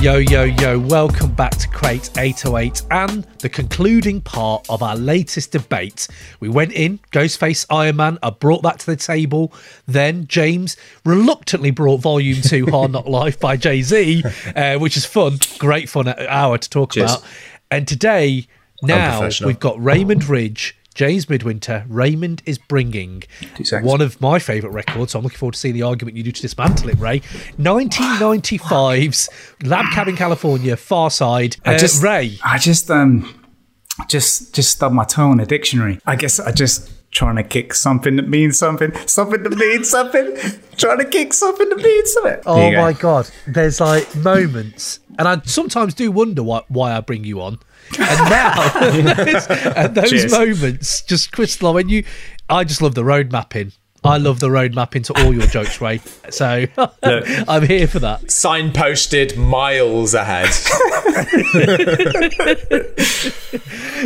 Yo, yo, yo, welcome back to Crate 808 and the concluding part of our latest debate. We went in, Ghostface Ironman, I brought that to the table. Then James reluctantly brought Volume 2 Hard Knock Life by Jay Z, uh, which is fun, great fun hour to talk Cheers. about. And today, now we've got Raymond Ridge. James Midwinter, Raymond is bringing one of my favourite records. So I'm looking forward to seeing the argument you do to dismantle it, Ray. 1995's Labcabincalifornia, Far Side. I Uh, just, Ray, I just, um, just, just stubbed my toe on a dictionary. I guess I just trying to kick something that means something, something that means something, trying to kick something that means something. Oh go. my god, there's like moments, and I sometimes do wonder why, why I bring you on. And now, and those Cheers. moments just crystalline. When you, I just love the road mapping. I love the road mapping to all your jokes, Ray. So I'm here for that. Signposted miles ahead.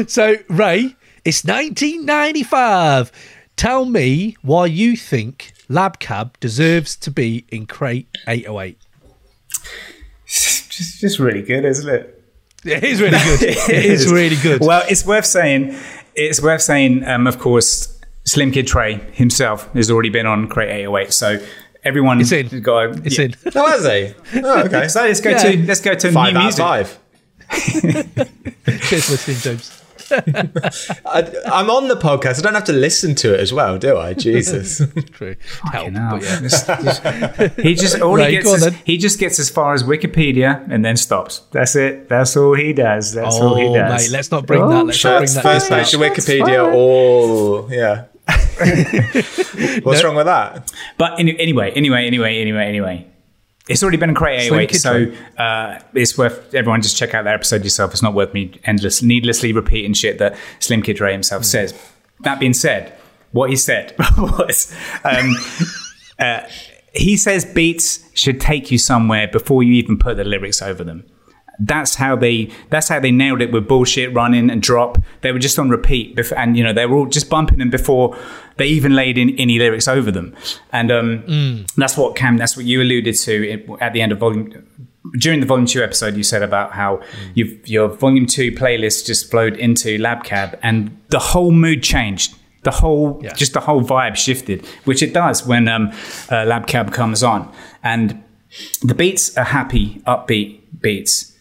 So Ray, it's 1995. Tell me why you think Lab Cab deserves to be in crate 808. Just, just really good, isn't it? It is really good. it is really good. Well, it's worth saying. It's worth saying. Um, of course, Slim Kid Trey himself has already been on Crate 808, so everyone It's in. has got. it's yeah. in. oh, has he? Oh, okay. So let's go Yeah. to let's go to five new out music. five. Cheers for listening, James. I, I'm on the podcast. I don't have to listen to it as well, do I? Jesus. True. Help, but yeah. Just- just- he just all Right, he gets is, he just gets as far as Wikipedia and then stops. That's it. That's all he does. That's all he Oh, does. mate, let's not bring oh, that. Let's not bring First, that. first out. page of Wikipedia, all yeah. What's wrong with that? But anyway, anyway, anyway, anyway, anyway. It's already been a Crate Slim 808, so uh, it's worth everyone just check out that episode yourself. It's not worth me endless, needlessly repeating shit that Slim Kid Ray himself says. That being said, what he said was um, uh, he says beats should take you somewhere before you even put the lyrics over them. That's how they. That's how they nailed it with bullshit, running and drop. They were just on repeat, and you know they were all just bumping them before they even laid in any lyrics over them. And um, that's what Cam. That's what you alluded to at the end of volume. During the volume two episode, you said about how you've, your volume two playlist just flowed into LabCab, and the whole mood changed. The whole, Yeah. just the whole vibe shifted, which it does when um, uh, LabCab comes on, and the beats are happy, upbeat beats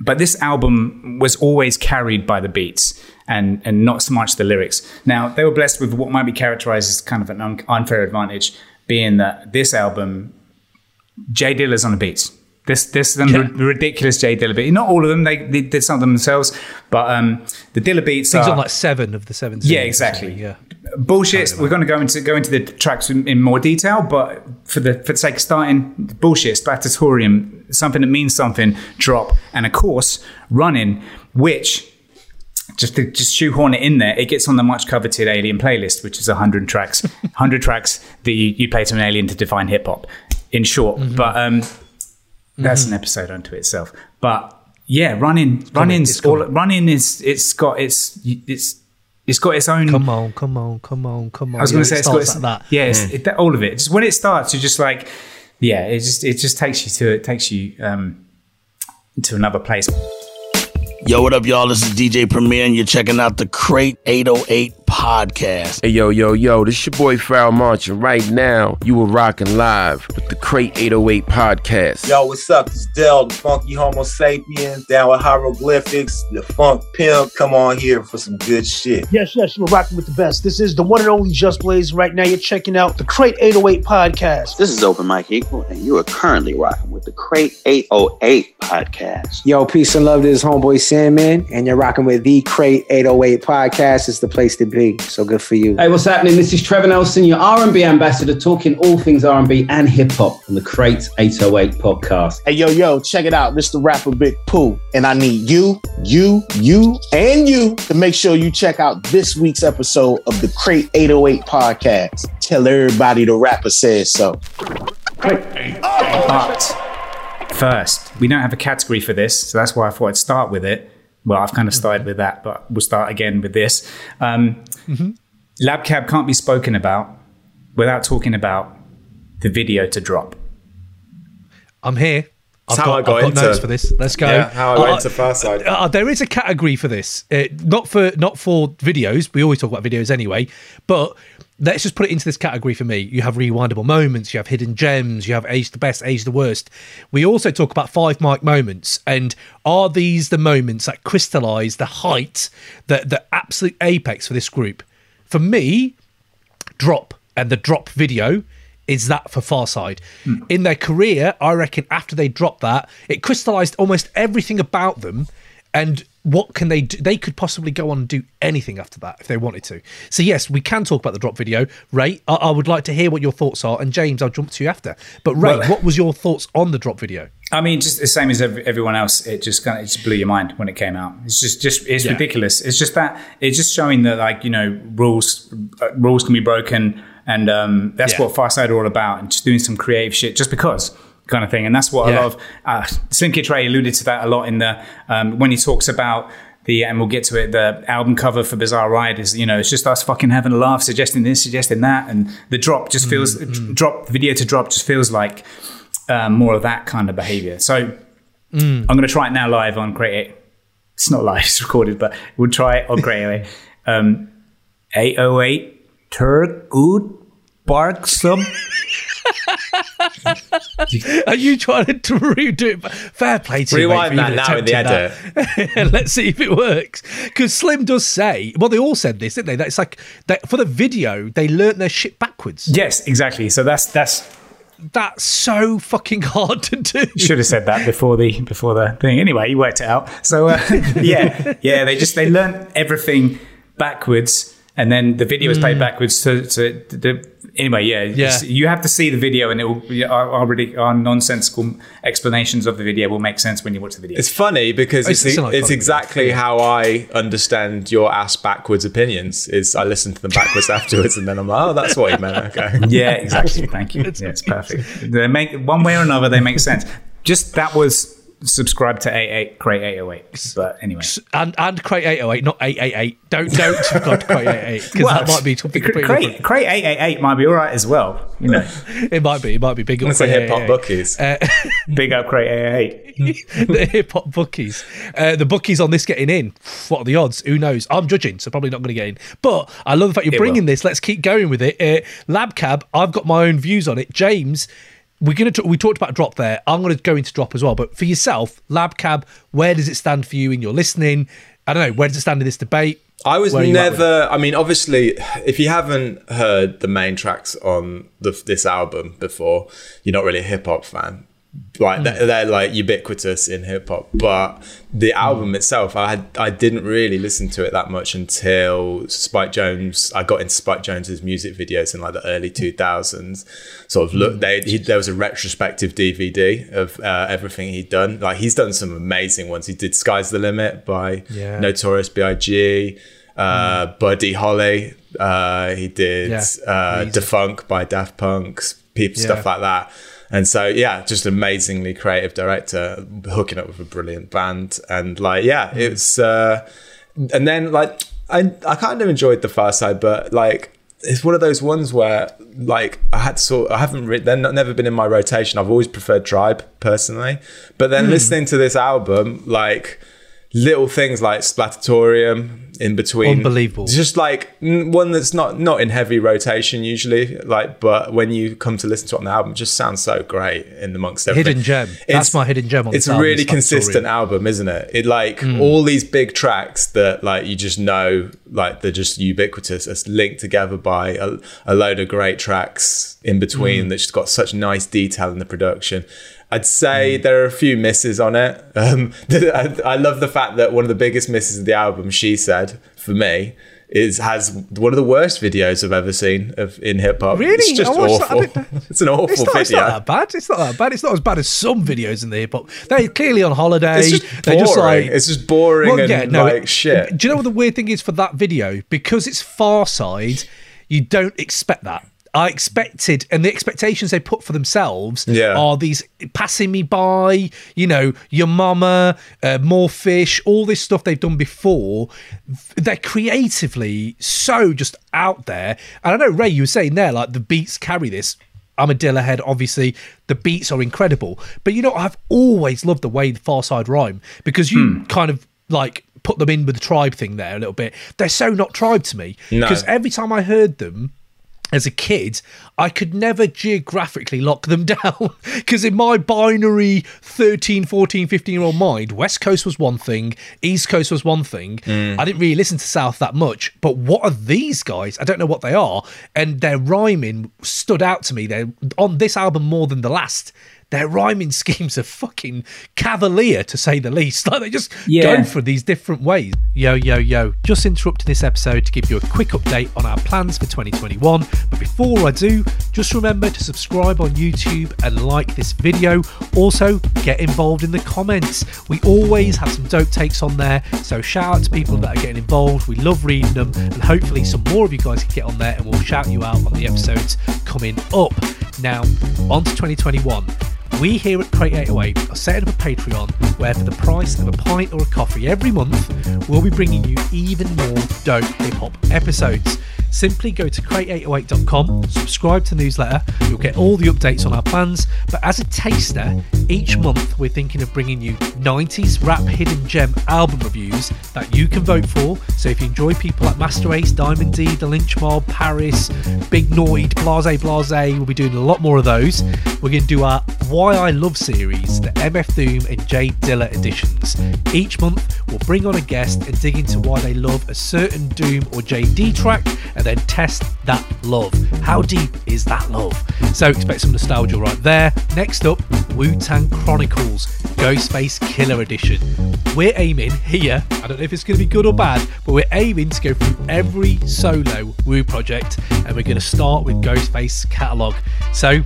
but this album was always carried by the beats and and not so much the lyrics. Now they were blessed with what might be characterized as kind of an un- unfair advantage, being that this album, J Dilla's on the beats. This this is a Yeah. ridiculous J Dilla beat. Not all of them; they, they did some of them themselves, but um, the Dilla beats He's are on like seven of the seven. Yeah, exactly. Yeah. bullshit. We're going to go into go into the tracks in, in more detail, but for the for the sake of starting, bullshit, Splattitorium, something that means something, drop, and of course, running, which just to just shoehorn it in there, it gets on the much coveted Alien playlist, which is hundred tracks, hundred tracks that you, you play to an alien to define hip hop. In short, Mm-hmm. but um, that's an episode unto itself. But yeah, running, running's it's coming. all running is it's got its it's it's got its own Come on, come on, come on, come on. I was going Yeah, to say it it's got its, like that. Yeah, it's, it, all of it. Just when it starts, you're just like, yeah, it just it just takes you to it takes you um, to another place. Yo, what up, y'all? This is DJ Premier, and you're checking out the Crate 808 podcast. Hey, yo, yo, yo, this your boy Pharoahe Monch, and right now you are rocking live with the Crate 808 podcast. Yo, what's up? It's Del, the funky Homosapien, down with hieroglyphics, the funk pimp. Come on here for some good shit. Yes, yes, you are rocking with the best. This is the one and only Just Blaze. Right now, you're checking out the Crate 808 podcast. This is Open Mike Eagle, and you are currently rocking with the Crate 808 podcast. Yo, peace and love to this Homeboy Sandman, and you're rocking with the Crate 808 podcast. It's the place to be. So good for you. Hey, what's happening? This is Trevor Nelson, your R&B ambassador, talking all things R&B and hip hop on the Crate 808 podcast. Hey, yo, yo, check it out. This the rapper Big Pooh. And I need you, you, you, and you to make sure you check out this week's episode of the Crate 808 podcast. Tell everybody the rapper says so. But first, we don't have a category for this, so that's why I thought I'd start with it. Well, I've kind of started with that, but we'll start again with this. Um, LabCab can't be spoken about without talking about the video to drop? I'm here. I've That's got, how I got I've got into- notes for this. Let's go. Yeah, how I got Uh, into Pharcyde. Uh, there is a category for this, uh, not for not for videos. We always talk about videos anyway, but let's just put it into this category for me. You have rewindable moments, you have hidden gems, you have age the best, age the worst. We also talk about five mic moments, and are these the moments that crystallize the height, the the absolute apex for this group? For me, drop and the drop video is that for Pharcyde. In their career, I reckon after they dropped that, it crystallized almost everything about them. And what can they do? They could possibly go on and do anything after that if they wanted to. So, yes, we can talk about the drop video. Ray, I, I would like to hear what your thoughts are. And James, I'll jump to you after. But, Ray, Well- what was your thoughts on the drop video? I mean, just the same as every, everyone else. It just kind of it just blew your mind when it came out. It's just, just it's Yeah. ridiculous. It's just that it's just showing that like you know rules uh, rules can be broken, and um, that's Yeah. what Pharcyde are all about, and just doing some creative shit just because kind of thing. And that's what Yeah. a lot of uh, Slim Kid Trey alluded to that a lot in the um, when he talks about. The, and we'll get to it. The album cover for Bizarre Ride is, you know, it's just us fucking having a laugh, suggesting this, suggesting that, and the drop just feels drop video to drop just feels like um, more of that kind of behavior. So I'm going to try it now live on Create. It. It's not live; it's recorded, but we'll try it on Create. Um, 808 Turk Good Bark Sum. Are you trying to redo it? Fair play to you. mate, Rewind that now in the attempting that. Let's see if it works. Because Slim does say, well, they all said this, didn't they? That it's like that for the video, they learnt their shit backwards. Yes, exactly. So that's that's That's so fucking hard to do. should have said that before the before the thing. Anyway, you worked it out. So uh, yeah, yeah. They just they learnt everything backwards, and then the video is played hmm. backwards. To, to, to, anyway, yeah. Yeah. You have to see the video, and it will yeah, our, our, really- our nonsensical explanations of the video will make sense when you watch the video. It's funny because It's it's, still not it's funny, exactly how I understand your ass backwards opinions. Is I listen to them backwards afterwards, and then I'm like, oh, that's what he meant. Okay. Yeah, exactly. Thank you. Yeah, it's perfect. They make one way or another. They make sense. Just that was subscribe to 88 Crate 808. But anyway, And and Crate 808, not 888. Don't don't subscribe to Crate 888 because Well, that might be something completely Crate, different. Crate 888 might be all right as well. You know, It might be. It might be big. It's up like Crate hip hop bookies. Uh, big up Crate 888. the hip hop bookies. Uh, the bookies on this getting in. What are the odds? Who knows? I'm judging, so probably not going to get in. But I love the fact you're It bringing will. this. Let's keep going with it. Uh, Labcab, I've got my own views on it. James, we're going to we talked about drop there. I'm going to go into drop as well. But for yourself, Lab Cab, where does it stand for you in your listening? I don't know. Where does it stand in this debate? I was Where are you at with never. I mean, obviously, if you haven't heard the main tracks on the, this album before, you're not really a hip hop fan. Like they're, they're like ubiquitous in hip hop, but the album itself, I had I didn't really listen to it that much until Spike Jonze. I got into Spike Jonze's music videos in like the early 2000s. Sort of look, they he, there was a retrospective DVD of uh, everything he'd done. Like he's done some amazing ones. He did "Sky's the Limit" by Yeah. Notorious B.I.G. Uh, Buddy Holly. Uh, he did Yeah. uh, "Da Funk" by Daft Punk. People, stuff like that. And so, yeah, just amazingly creative director, hooking up with a brilliant band, and like, yeah, it's. Uh, and then like, I I kind of enjoyed the Pharcyde, but like, it's one of those ones where like I had sort. I haven't re- they're not, never been in my rotation. I've always preferred Tribe personally, but then listening to this album, like little things like Splattitorium in between, Unbelievable. Just like mm, one that's not not in heavy rotation usually, like but when you come to listen to it on the album, it just sounds so great in the amongst everything. Hidden gem. That's my hidden gem on It's a album, really consistent album, isn't it? It like Hmm. all these big tracks that like you just know, like they're just ubiquitous. It's linked together by a, a load of great tracks in between Hmm. that just got such nice detail in the production. I'd say Hmm. there are a few misses on it. Um, I, I love the fact that one of the biggest misses of the album, she said, for me, is has one of the worst videos I've ever seen of in hip hop. Really? it's just I watched that. I awful. it's an awful It's not, it's not that bad. It's not that bad. It's not as bad as some videos in the hip hop. They're clearly on holiday. It's just They're just boring. like It's just boring and, like, shit. Do you know what the weird thing is for that video? Because it's Pharcyde, you don't expect that. I expected, and the expectations they put for themselves Yeah. are these passing me by, you know, your mama, uh, more fish, all this stuff they've done before. They're creatively so just out there. And I know, Ray, you were saying there, like the beats carry this. I'm a Dilla head, obviously. The beats are incredible. But you know, I've always loved the way the Pharcyde rhyme because you Hmm. kind of like put them in with the tribe thing there a little bit. They're so not tribe to me. No. Because every time I heard them, as a kid, I could never geographically lock them down because in my binary 13, 14, 15 year old mind, West Coast was one thing, East Coast was one thing. Mm. I didn't really listen to South that much. But what are these guys? I don't know what they are. And their rhyming stood out to me. They're on this album more than the last. Their rhyming schemes are fucking cavalier, to say the least. Like they just Yeah. go for these different ways. Yo, yo, yo. Just interrupting this episode to give you a quick update on our plans for 2021. But before I do, just remember to subscribe on YouTube and like this video. Also, get involved in the comments. We always have some dope takes on there. So shout out to people that are getting involved. We love reading them. And hopefully, some more of you guys can get on there and we'll shout you out on the episodes coming up. Now, on to 2021. We here at Crate 808 are setting up a Patreon where, for the price of a pint or a coffee every month, we'll be bringing you even more dope hip hop episodes. Simply go to crate808.com, subscribe to the newsletter, you'll get all the updates on our plans. But as a taster, each month we're thinking of bringing you 90s rap hidden gem album reviews that you can vote for. So if you enjoy people like Masta Ace, Diamond D, The Lench Mob, Paris, Big Noyd, Blahzay Blahzay, we'll be doing a lot more of those. We're going to do our Why I Love series, the MF Doom and J Dilla editions. Each month we'll bring on a guest and dig into why they love a certain Doom or JD track and then test that love. How deep is that love? So expect some nostalgia right there. Next up, Wu Tang Chronicles Ghostface Killah Edition. We're aiming here, I don't know if it's going to be good or bad, but we're aiming to go through every solo Wu project and we're going to start with Ghostface catalogue. So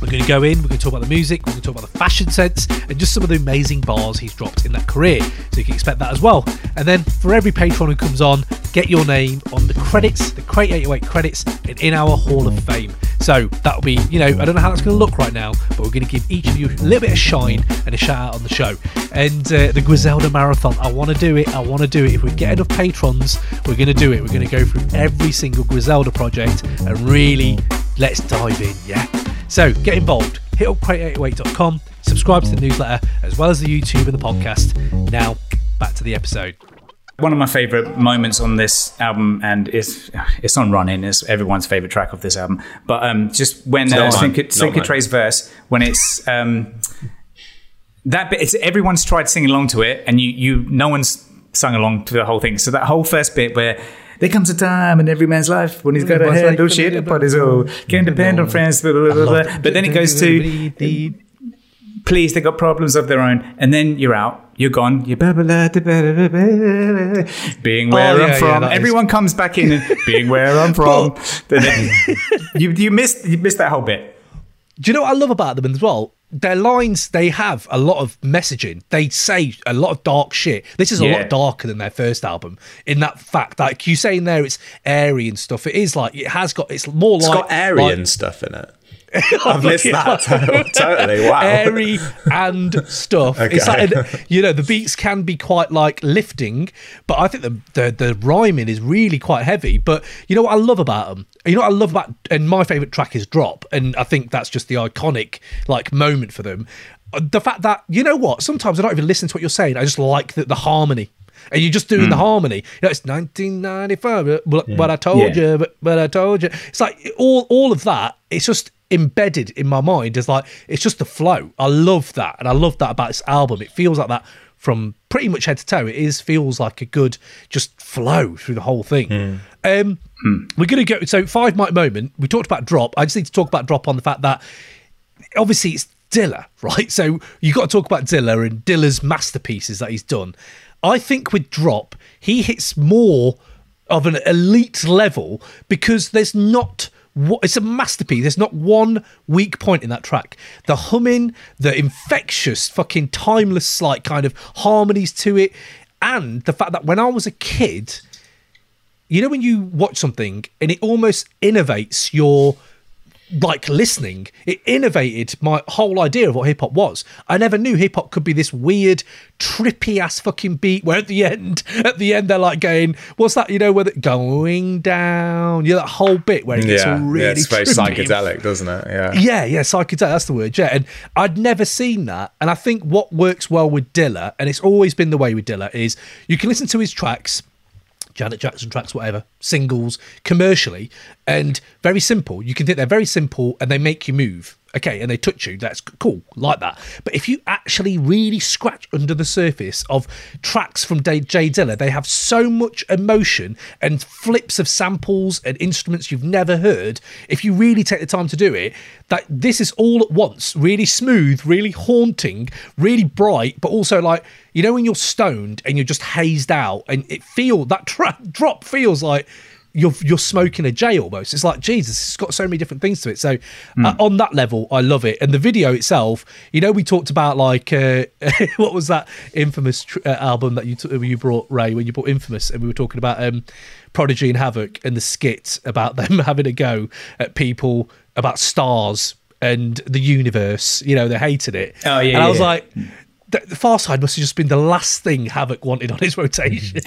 we're going to go in, we're going to talk about the music, we're going to talk about the fashion sense, and just some of the amazing bars he's dropped in that career. So you can expect that as well. And then for every patron who comes on, get your name on the credits, the Crate 808 credits, and in our Hall of Fame. So that'll be, you know, I don't know how that's going to look right now, but we're going to give each of you a little bit of shine and a shout out on the show. And uh, the Griselda Marathon, I want to do it, I want to do it. If we get enough patrons, we're going to do it. We're going to go through every single Griselda project and really let's dive in, yeah? So get involved. Hit up crate808.com, subscribe to the newsletter, as well as the YouTube and the podcast. Now, back to the episode. One of my favorite moments on this album, and it's it's on Running, is everyone's favorite track of this album. But um, just when uh, Not mine. Cinca, Not Cinca mine. Tre's verse, when it's um, that bit, it's everyone's tried singing along to it, and you you no one's sung along to the whole thing. So that whole first bit where. There comes a time in every man's life when he's got a Everyone's handle like, shit upon his own. Can't depend on friends. Blah, blah, blah, blah. But then it goes to please, they got problems of their own, and then you're out, you're gone, you're being where Oh, yeah, I'm yeah, from. is- Everyone comes back in and being where I'm from. You you missed you missed that whole bit. Do you know what I love about them as well? Their lines, they have a lot of messaging. They say a lot of dark shit. This is a Yeah. lot darker than their first album. In that fact, like you saying there, it's airy and stuff. It is like it has got. It's more It's like got Aryan like- stuff in it. I've missed that totally. Wow. airy and stuff. It's Okay. like, you know, the beats can be quite like lifting, but I think the, the the rhyming is really quite heavy. But you know what I love about them? You know what I love about, and my favorite track is Drop, and I think that's just the iconic like moment for them. Uh, The fact that you know what, sometimes I don't even listen to what you're saying. I just like the, the harmony. And you're just doing the harmony. You know, it's 1995, but, but, but I told Yeah. you, but, but I told you. It's like all all of that. It's just embedded in my mind. is like it's just the flow. I love that, and I love that about this album. It feels like that from pretty much head to toe. It is feels like a good just flow through the whole thing. Um, We're gonna go. So five mic moment. We talked about drop. I just need to talk about drop on the fact that obviously it's Dilla, right? So you got to talk about Dilla and Dilla's masterpieces that he's done. I think with Drop, he hits more of an elite level because there's not what it's a masterpiece. There's not one weak point in that track. The humming, the infectious, fucking timeless, like kind of harmonies to it, and the fact that when I was a kid, you know when you watch something and it almost innovates your like listening. It innovated my whole idea of what hip hop was. I never knew hip hop could be this weird, trippy ass fucking beat where at the end, at the end they're like going, "What's that?" You know, where the going down. Yeah, that whole bit where it gets yeah, really yeah, it's very trippy. psychedelic, doesn't it? Yeah. Yeah, yeah, psychedelic. That's the word. Yeah, and I'd never seen that. And I think what works well with Dilla, and it's always been the way with Dilla, is you can listen to his tracks. Janet Jackson tracks, whatever, singles, commercially, and very simple. You can think they're very simple and they make you move. Okay, and they touch you. That's cool, like that. But if you actually really scratch under the surface of tracks from J Dilla, they have so much emotion and flips of samples and instruments you've never heard. If you really take the time to do it, that this is all at once, really smooth, really haunting, really bright, but also like you know when you're stoned and you're just hazed out, and it feel that tra- drop feels like you're you're smoking a J almost. It's like Jesus, it's got so many different things to it. So uh, on that level, I love it. And the video itself, you know, we talked about like uh, what was that infamous tr- uh, album that you t- you brought Ray when you brought Infamous, and we were talking about um, Prodigy and Havoc and the skit about them having a go at people about stars and the universe. You know, they hated it. Oh, yeah, and I was yeah. like. The Pharcyde must have just been the last thing Havoc wanted on his rotation,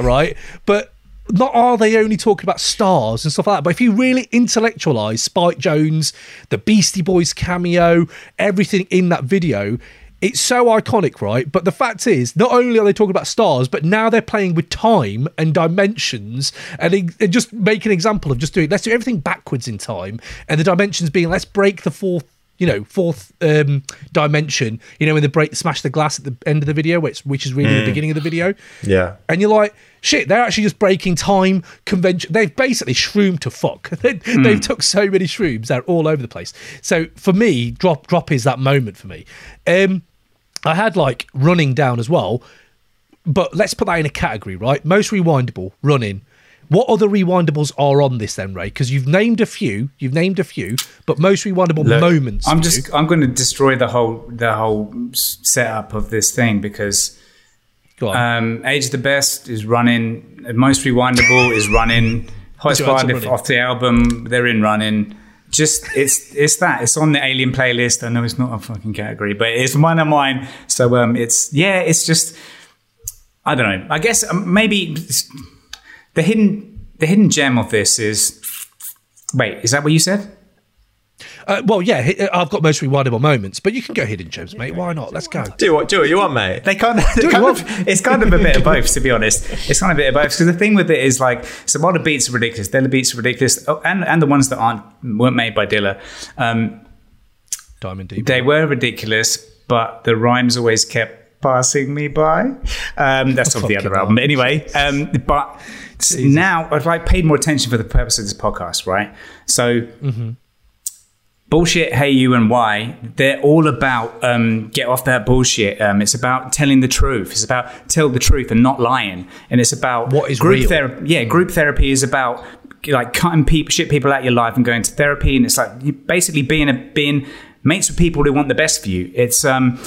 right? But not are they only talking about stars and stuff like that, but if you really intellectualize Spike Jonze, the Beastie Boys cameo, everything in that video, it's so iconic, right? But the fact is, not only are they talking about stars, but now they're playing with time and dimensions and, and just make an example of just doing, let's do everything backwards in time. And the dimensions being, let's break the fourth you know, fourth um, dimension, you know, when they break, smash the glass at the end of the video, which, which is really the Mm. beginning of the video. Yeah. And you're like, shit, they're actually just breaking time convention. They've basically shroomed to fuck. they, They've took so many shrooms, they're all over the place. So for me, drop drop is that moment for me. Um, I had like running down as well, but let's put that in a category, right? Most rewindable, running. What other rewindables are on this then, Ray? Because you've named a few, you've named a few, but most rewindable Look, moments. I'm just I'm going to destroy the whole the whole setup of this thing because um, age the best is running. Most rewindable is running. Hottest Would you add part some of- running? off the album they're in running. Just it's it's that it's on the alien playlist. I know it's not a fucking category, but it's one of mine. So um, it's yeah, it's just I don't know. I guess um, maybe the hidden the hidden gem of this is wait, is that what you said? Uh, well, yeah, I've got most rewindable moments, but you can go hidden gems, mate. Why not? Let's go. Do what do what you want, mate. They kind of, Do kind of it's kind of a bit of both, to be honest. It's kind of a bit of both because the thing with it is like, so while the beats are ridiculous, Dilla beats are ridiculous, oh, and and the ones that aren't weren't made by Dilla, um, Diamond D. they were ridiculous, but the rhymes always kept passing me by. Um, that's off the other album, but anyway. Um, but s- now if I've like paid more attention for the purpose of this podcast, right? So bullshit hey you and why they're all about um, get off that bullshit. Um, it's about telling the truth. It's about tell the truth and not lying. And it's about What is group therapy yeah group therapy is about like cutting people shit people out of your life and going to therapy. And it's like you basically being a being mates with people who want the best for you. It's um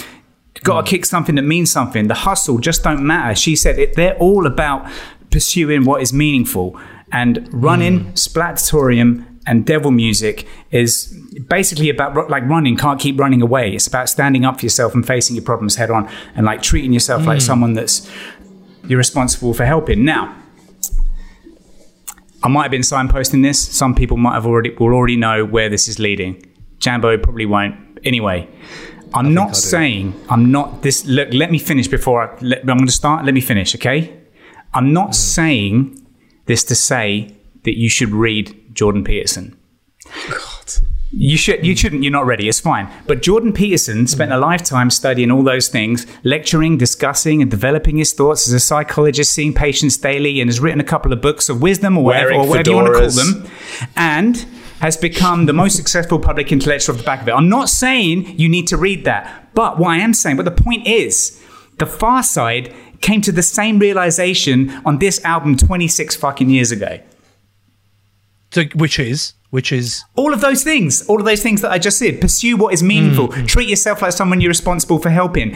got to kick something that means something. The hustle just don't matter. She said it, they're all about pursuing what is meaningful and running splatorium and devil music is basically about like running can't keep running away it's about standing up for yourself and facing your problems head on and like treating yourself like Mm. someone that's you're responsible for helping now I might have been signposting this. Some people might have already will already know where this is leading. Jambo probably won't. Anyway, I'm not saying I'm not this. Look, let me finish before I. Let, I'm going to start. Let me finish, okay? I'm not saying this to say that you should read Jordan Peterson. God. You should. You shouldn't. You're not ready. It's fine. But Jordan Peterson spent a lifetime studying all those things, lecturing, discussing, and developing his thoughts as a psychologist, seeing patients daily, and has written a couple of books of wisdom or whatever, or whatever you want to call them, and has become the most successful public intellectual off the back of it. I'm not saying you need to read that, but what I am saying, but the point is, the Pharcyde came to the same realization on this album 26 fucking years ago. So, which is which is all of those things, all of those things that I just said. Pursue what is meaningful. Mm, Treat yourself like someone you're responsible for helping.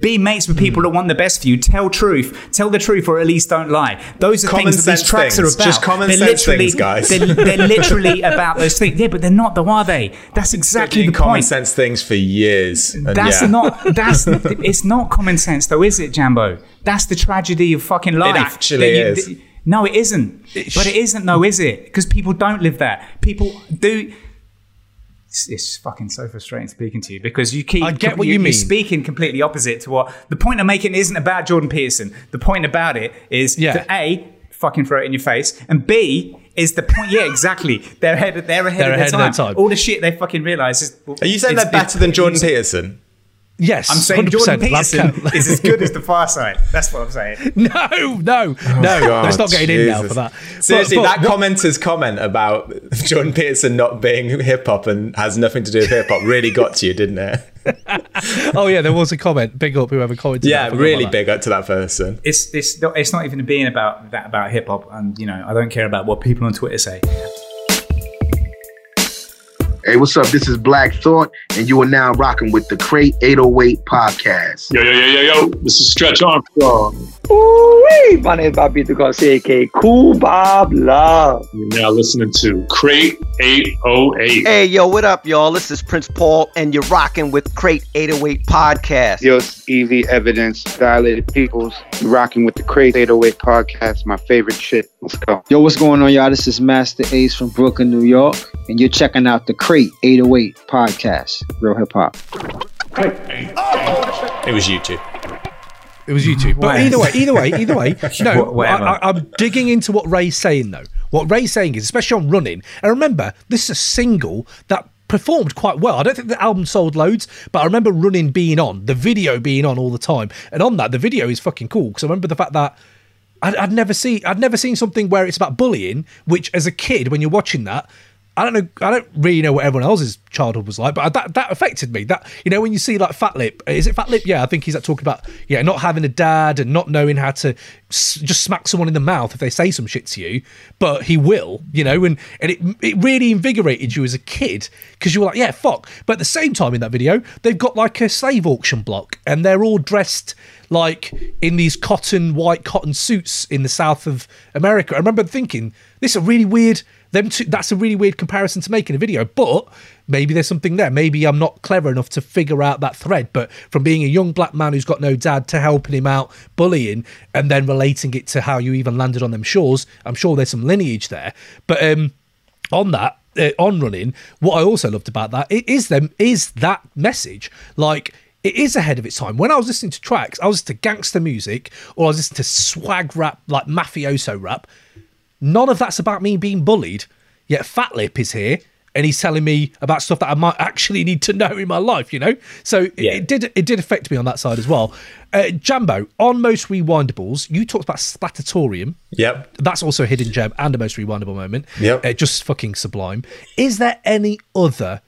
Be mates with Mm. people that want the best for you. Tell truth. Tell the truth, or at least don't lie. Those are Common things that these tracks things. are about. Just common they're sense literally, things, guys. They're, they're literally about those things. Yeah, but they're not, though, are they? That's exactly the common point. sense things for years. and That's yeah. not. That's. it's not common sense, though, is it, Jambo? That's the tragedy of fucking life. actually That is. No, it isn't. but it isn't, though, is it? Because people don't live that. People do. It's, it's fucking so frustrating speaking to you because you keep. I get what you, you mean. You're speaking completely opposite to what the point I'm making isn't about Jordan Peterson. The point about it is Yeah. that a fucking throw it in your face, and b is the point. Yeah, exactly. They're ahead. They're ahead, They're of, ahead their of their time. All the shit they fucking realize is. Are you saying they're better than Jordan Peterson? Yes. I'm saying Jordan 100%. Lab Peterson is as good as the Pharcyde. That's what I'm saying. No, no, oh, no. God, Let's not get in now for that. Seriously, But- but that what- commenter's comment about Jordan Peterson not being hip hop and has nothing to do with hip hop really got to you, didn't it? oh yeah, there was a comment. Big up whoever commented. Yeah, that. Really big up to that person. It's it's not, it's not even being about that about hip hop, and you know I don't care about what people on Twitter say. Hey, what's up? This is Black Thought, and you are now rocking with the Crate 808 podcast. Yo, yo, yo, yo, yo. This is Stretch Armstrong. Ooh, my name is Bobbito Garcia, aka Kool Bob Love. You're now listening to Crate 808. Hey, yo, what up, y'all? This is Prince Paul, and you're rocking with Crate 808 Podcast. Yo, it's Evie Evidence, Dilated Peoples. You're rocking with the Crazy 808 podcast, my favorite shit. Let's go. Yo, what's going on, y'all? This is Masta Ace from Brooklyn, New York, and you're checking out the Crate 808 podcast. Real hip hop. It was YouTube. It was YouTube. But either way, either way, either way, no, I, I, I'm digging into what Ray's saying though. What Ray's saying is, especially on running, and remember, this is a single that performed quite well. I don't think the album sold loads, but I remember running being on, the video being on all the time, and on that, the video is fucking cool because I remember the fact that. I'd, I'd never see I'd never seen something where it's about bullying, which as a kid when you're watching that, I don't know I don't really know what everyone else's childhood was like, but that that affected me. That you know when you see like Fatlip, is it Fatlip? Yeah, I think he's like talking about yeah not having a dad and not knowing how to s- just smack someone in the mouth if they say some shit to you, but he will, you know, and and it it really invigorated you as a kid because you were like yeah fuck, but at the same time in that video they've got like a slave auction block and they're all dressed like in these cotton white cotton suits in the south of America. I remember thinking this is a really weird them two, that's a really weird comparison to make in a video, but maybe there's something there. Maybe I'm not clever enough to figure out that thread. But from being a young black man who's got no dad to helping him out bullying and then relating it to how you even landed on them shores, I'm sure there's some lineage there. But um, on that, uh, on running, what I also loved about that it is them is that message like. It is ahead of its time. When I was listening to tracks, I was to gangster music or I was listening to swag rap, like mafioso rap. None of that's about me being bullied. Yet Fatlip is here and he's telling me about stuff that I might actually need to know in my life, you know? So it- it did it did affect me on that side as well. Uh, Jambo, on most rewindables, you talked about Splattitorium. Yep. That's also a hidden gem and a most rewindable moment. Yep. Uh, just fucking sublime. Is there any other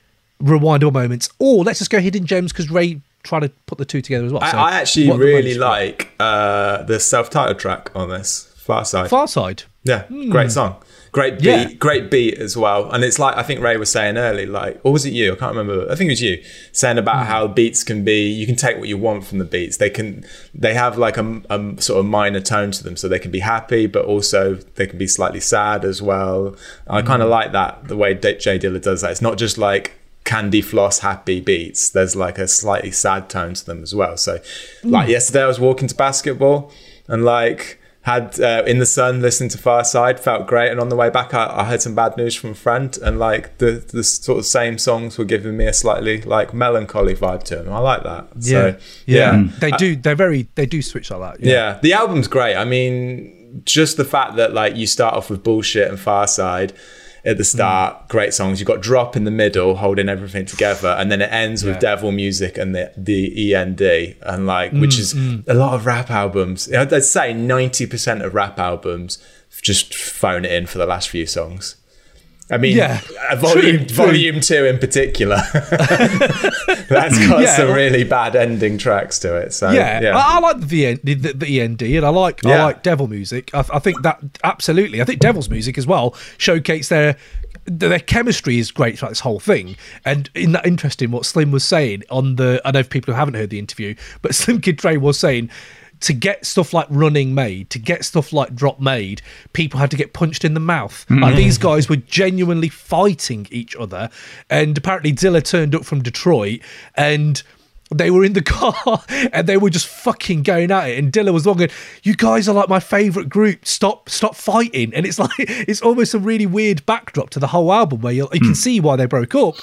rewindable moments? Or let's just go hidden gems because Ray tried to put the two together as well. I, So I actually are the really like uh, the self-titled track on this Pharcyde. Far Side. Yeah, Hmm. great song. Great beat, Yeah. great beat as well. And it's like I think Ray was saying early, like, or was it you? I can't remember. I think it was you saying about Hmm. how beats can be. You can take what you want from the beats. They can, they have like a, a sort of minor tone to them, so they can be happy, but also they can be slightly sad as well. I kind Hmm. of like that the way D- J Dilla does that. It's not just like candy floss happy beats. There's like a slightly sad tone to them as well. So, like Mm. yesterday, I was walking to basketball and like had uh, in the sun listening to Pharcyde, felt great and on the way back I, I heard some bad news from a friend and like the the sort of same songs were giving me a slightly like melancholy vibe to them I like that Yeah. so yeah. They I- do they're very they do switch like that. yeah. the album's great. I mean, just the fact that like you start off with bullshit and Pharcyde at the start, great songs. You've got Drop in the middle, holding everything together, and then it ends with Devil Music and the the END, and like which Mm, is mm. a lot of rap albums. I'd I'd say ninety percent of rap albums just phone it in for the last few songs. I mean, Yeah. uh, volume True, true. volume two in particular. That's got Yeah, some really bad ending tracks to it. So yeah, yeah, I, I like the, VN, the, the, END, and I like I like Devil music. I, I think that absolutely. I think Devil's music as well showcase their their chemistry is great throughout this whole thing. And in that interesting, what Slim was saying on the, I know people who haven't heard the interview, but Slim Kid Dre was saying. To get stuff like running made, to get stuff like drop made, people had to get punched in the mouth. Like Mhm. these guys were genuinely fighting each other. And apparently Dilla turned up from Detroit and they were in the car and they were just fucking going at it. And Dilla was longing, you guys are like my favorite group. Stop, stop fighting. And it's like, it's almost a really weird backdrop to the whole album where you you can see why they broke up.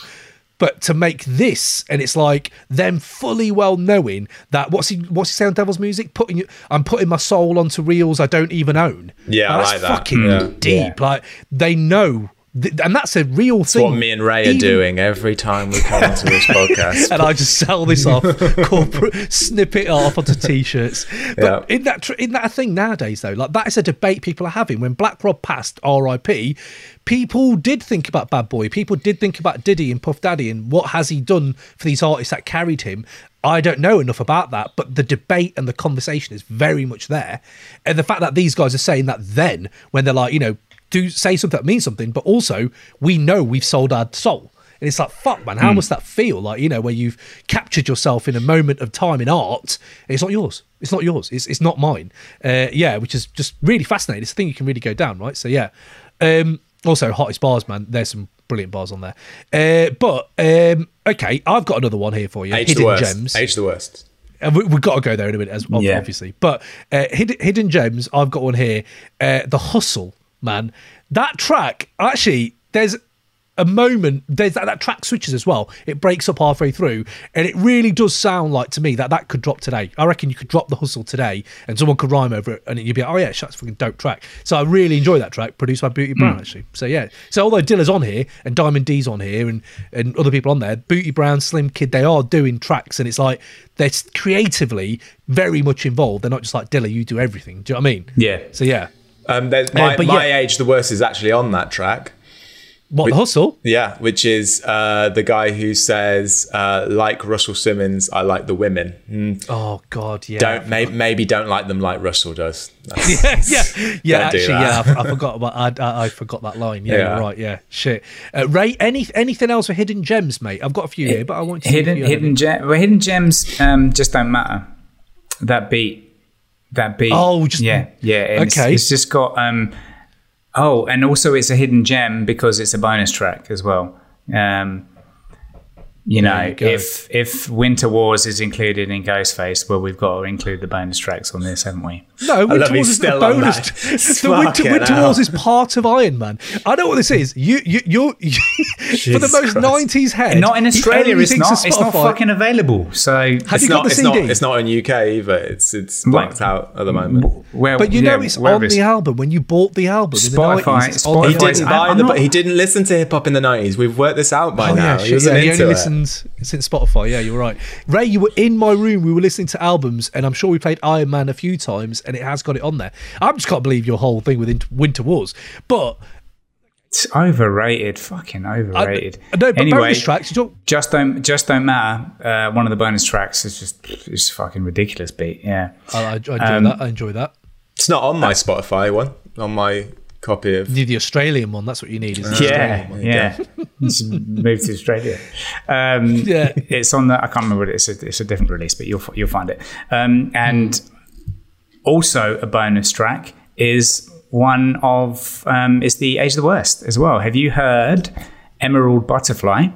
But to make this, and it's like them fully well knowing that what's he what's he say on Devil's Music? Putting you, I'm putting my soul onto reels I don't even own. Yeah, I that's like that. fucking mm. Yeah. deep. Like they know, th- and that's a real That's thing. what me and Ray are doing every time we come onto this podcast. and I just sell this off, corporate, snip it off onto t-shirts. But in that tr- in that a thing nowadays though, like that is a debate people are having. When Black Rob passed, R.I.P. People did think about Bad Boy. People did think about Diddy and Puff Daddy and what has he done for these artists that carried him. I don't know enough about that, but the debate and the conversation is very much there. And the fact that these guys are saying that then, when they're like, you know, do say something that means something, but also we know we've sold our soul. And it's like, fuck, man, how Mm. must that feel? Like, you know, where you've captured yourself in a moment of time in art, it's not yours. It's not yours. It's, it's not mine. Uh, yeah, which is just really fascinating. It's a thing you can really go down, right? So, yeah. Um, also, hottest bars, man. There's some brilliant bars on there. Uh, but, um, okay, I've got another one here for you H Hidden the worst. Gems. H the worst. And we, we've got to go there in a minute, as Yeah. obviously. But uh, hidden, hidden gems, I've got one here. Uh, the hustle, man. That track, actually, there's a moment. There's that, that track switches as well. It breaks up halfway through, and it really does sound like to me that that could drop today. I reckon you could drop the hustle today, and someone could rhyme over it, and you'd be like, "Oh yeah, that's a fucking dope track." So I really enjoy that track, produced by Booty Brown, Mm. actually. So yeah. So although Dilla's on here and Diamond D's on here and and other people on there, Booty Brown, Slim Kid, they are doing tracks, and it's like they're creatively very much involved. They're not just like Dilla, you do everything. Do you know what I mean? Yeah. So yeah. Um, there's, Uh, my but my yeah. age the worst is actually on that track. What the hustle? Yeah, which is uh, the guy who says, uh, like Russell Simmons, I like the women. Mm. Oh God, yeah. Don't maybe, maybe don't like them like Russell does. yeah, yeah, yeah. Don't Actually, yeah, I, I forgot about. I, I, I forgot that line. Yeah, Yeah. right. Yeah, shit. Uh, Ray, any anything else for hidden gems, mate? I've got a few here, but I want to see if hidden you have hidden any. gem well, hidden gems um, just don't matter. That beat, that beat. Oh, just- yeah, yeah. It's, okay. it's just got um. Oh, and also it's a hidden gem because it's a bonus track as well. Um, you know, you if if Winter Warz is included in Ghostface, well, we've got to include the bonus tracks on this, haven't we? No, Winter Warz isn't a bonus. The Winter, Winter Warz is part of Ironman. I know what this is. You, you, you're for the most '90s head. Not in Australia. only It's thinks not. It's not fucking available. So Have it's you got not, the it's CD? Not, it's not in UK either. It's it's blacked out at the moment. Where, But you yeah, know it's on it's- the album when you bought the album. in the Spotify- 90s, it's He didn't buy the, not- he didn't listen to hip hop in the nineties. We've worked this out by Oh now. he wasn't into it. Listens since Spotify. Yeah, you're right. Ray, you were in my room. We were listening to albums, and I'm sure we played Ironman a few times, and it has got it on there. I just can't believe your whole thing with Winter Warz. But It's overrated, fucking overrated. I know, but anyway, bonus tracks. You don't, just don't just don't matter. Uh, one of the bonus tracks is just it's fucking ridiculous beat. Yeah, I, I enjoy Um, that. I enjoy that. It's not on my Spotify one. On my copy of You need the Australian one. That's what you need. Is the yeah, Australian one. yeah. Move to Australia. Um, Yeah. it's on the. I can't remember what it is. It's a, it's a different release, but you'll you'll find it. Um, and also a bonus track is one of um, is the Age of the Worst as well. Have you heard Emerald Butterfly?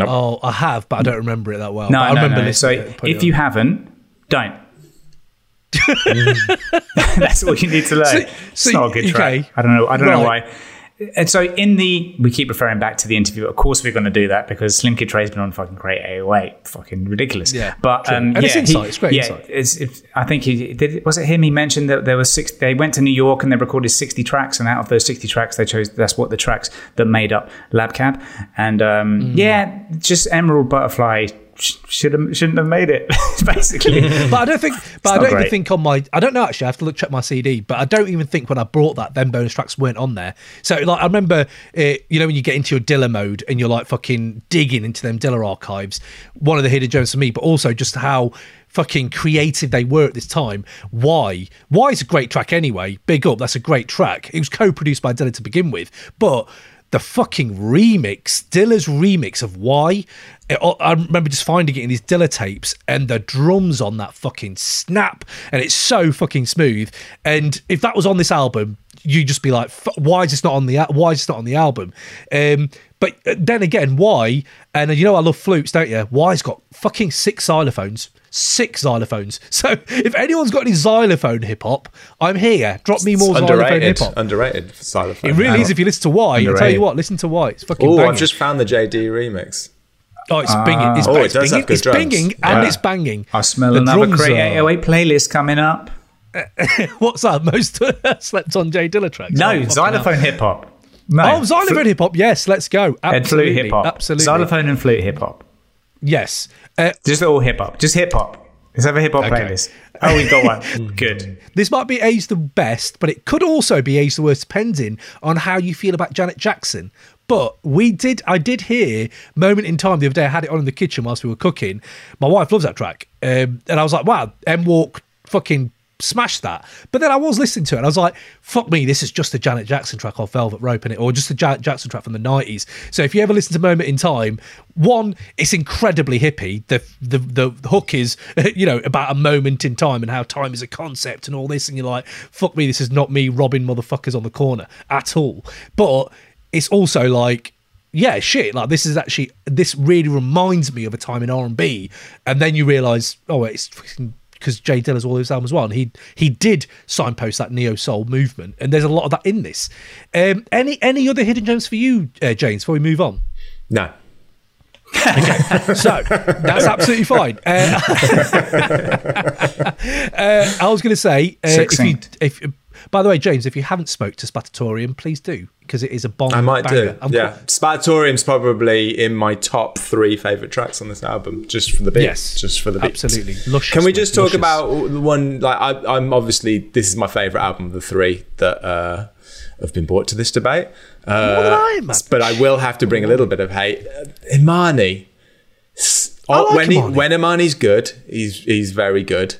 Oh, I have, but I don't remember it that well. No, but I no, remember no. So listening to it, putting if you haven't, don't. That's all you need to learn. So- it's so- not a good track. okay. I don't know. I don't know why. And so in the we keep referring back to the interview. Of course, we're going to do that because Slim Kid Trey's been on fucking Crate 808, fucking ridiculous. Yeah, but true. um, And yeah, it's insight, he- it's great yeah, insight. It's, I think he did. Was it him? He mentioned that there was six. They went to New York and they recorded sixty tracks, and out of those sixty tracks, they chose. That's what the tracks that made up Lab Cab. And um, Mm. yeah, just Emerald Butterfly should have shouldn't have made it. Basically, but I don't think. But I don't even think on my. I don't know actually. I have to look check my CD. But I don't even think when I brought that, them bonus tracks weren't on there. So like I remember, uh, you know, when you get into your Dilla mode and you're like fucking digging into them Dilla archives. One of the hidden gems for me, but also just how fucking creative they were at this time. Why? Why is a great track anyway. Big up. That's a great track. It was co-produced by Dilla to begin with, but the fucking remix, Dilla's remix of Why. It- I remember just finding it in these Dilla tapes and the drums on that fucking snap, and it's so fucking smooth. And if that was on this album, you'd just be like, "F- why is this not on the why is this not on the album? Um, but then again, why? And you know I love flutes, don't you? Why's got fucking six xylophones. Six xylophones. So if anyone's got any xylophone hip hop, I'm here. Drop me more xylophone hip hop. underrated xylophone. It really is. If you listen to Why, I'll tell you what. Listen to Why. It's fucking. Oh. I've just found the JD remix. Oh, it's binging. It's, Oh, it it's does binging. have good It's drums. binging and Yeah. it's banging. I smell The another drums Create are- 808 playlist coming up. What's that? Most slept on J Dilla tracks. No, Oh, xylophone hip hop. No, Oh, xylophone hip hop. Yes, let's go. and flute Absolutely. hip hop. Absolutely. Xylophone and flute hip hop. Yes. Uh, Just all hip hop. Just hip hop. Let's have a hip hop Okay. playlist. Oh, we've got one. Good. This might be age the best, but it could also be age the worst, depending on how you feel about Janet Jackson. But we did, I did hear moment in time the other day. I had it on in the kitchen whilst we were cooking. My wife loves that track, um, and I was like, "Wow, M Walk fucking smashed that." But then I was listening to it, and I was like, "Fuck me, this is just a Janet Jackson track off Velvet Rope, in it, or just a Janet Jackson track from the '90s." So if you ever listen to Moment in Time, one, it's incredibly hippie. The the the hook is, you know, about a moment in time and how time is a concept and all this, and you're like, "Fuck me, this is not me robbing motherfuckers on the corner at all." But it's also like yeah shit like this is actually this really reminds me of a time in r&b and then you realize oh it's because J Dilla's all those albums and he he did signpost that neo soul movement and there's a lot of that in this um any any other hidden gems for you uh, james before we move on No. okay, so that's absolutely fine. Uh, uh, I was going to say, uh, if you, if by the way, James, if you haven't spoke to Splattitorium, please do because it is a bomb. I might banger. do. I'm yeah. Splattitorium's probably in my top three favourite tracks on this album, just for the beat. Yes, Just for the beat. absolutely. Luscious, Can we just talk luscious. about the one, like, I, I'm obviously, this is my favourite album of the three that uh, have been brought to this debate. Uh, I am. But I will have to bring a little bit of hate. Uh, Imani. I like when, he, Imani. when Imani's good, he's, he's very good.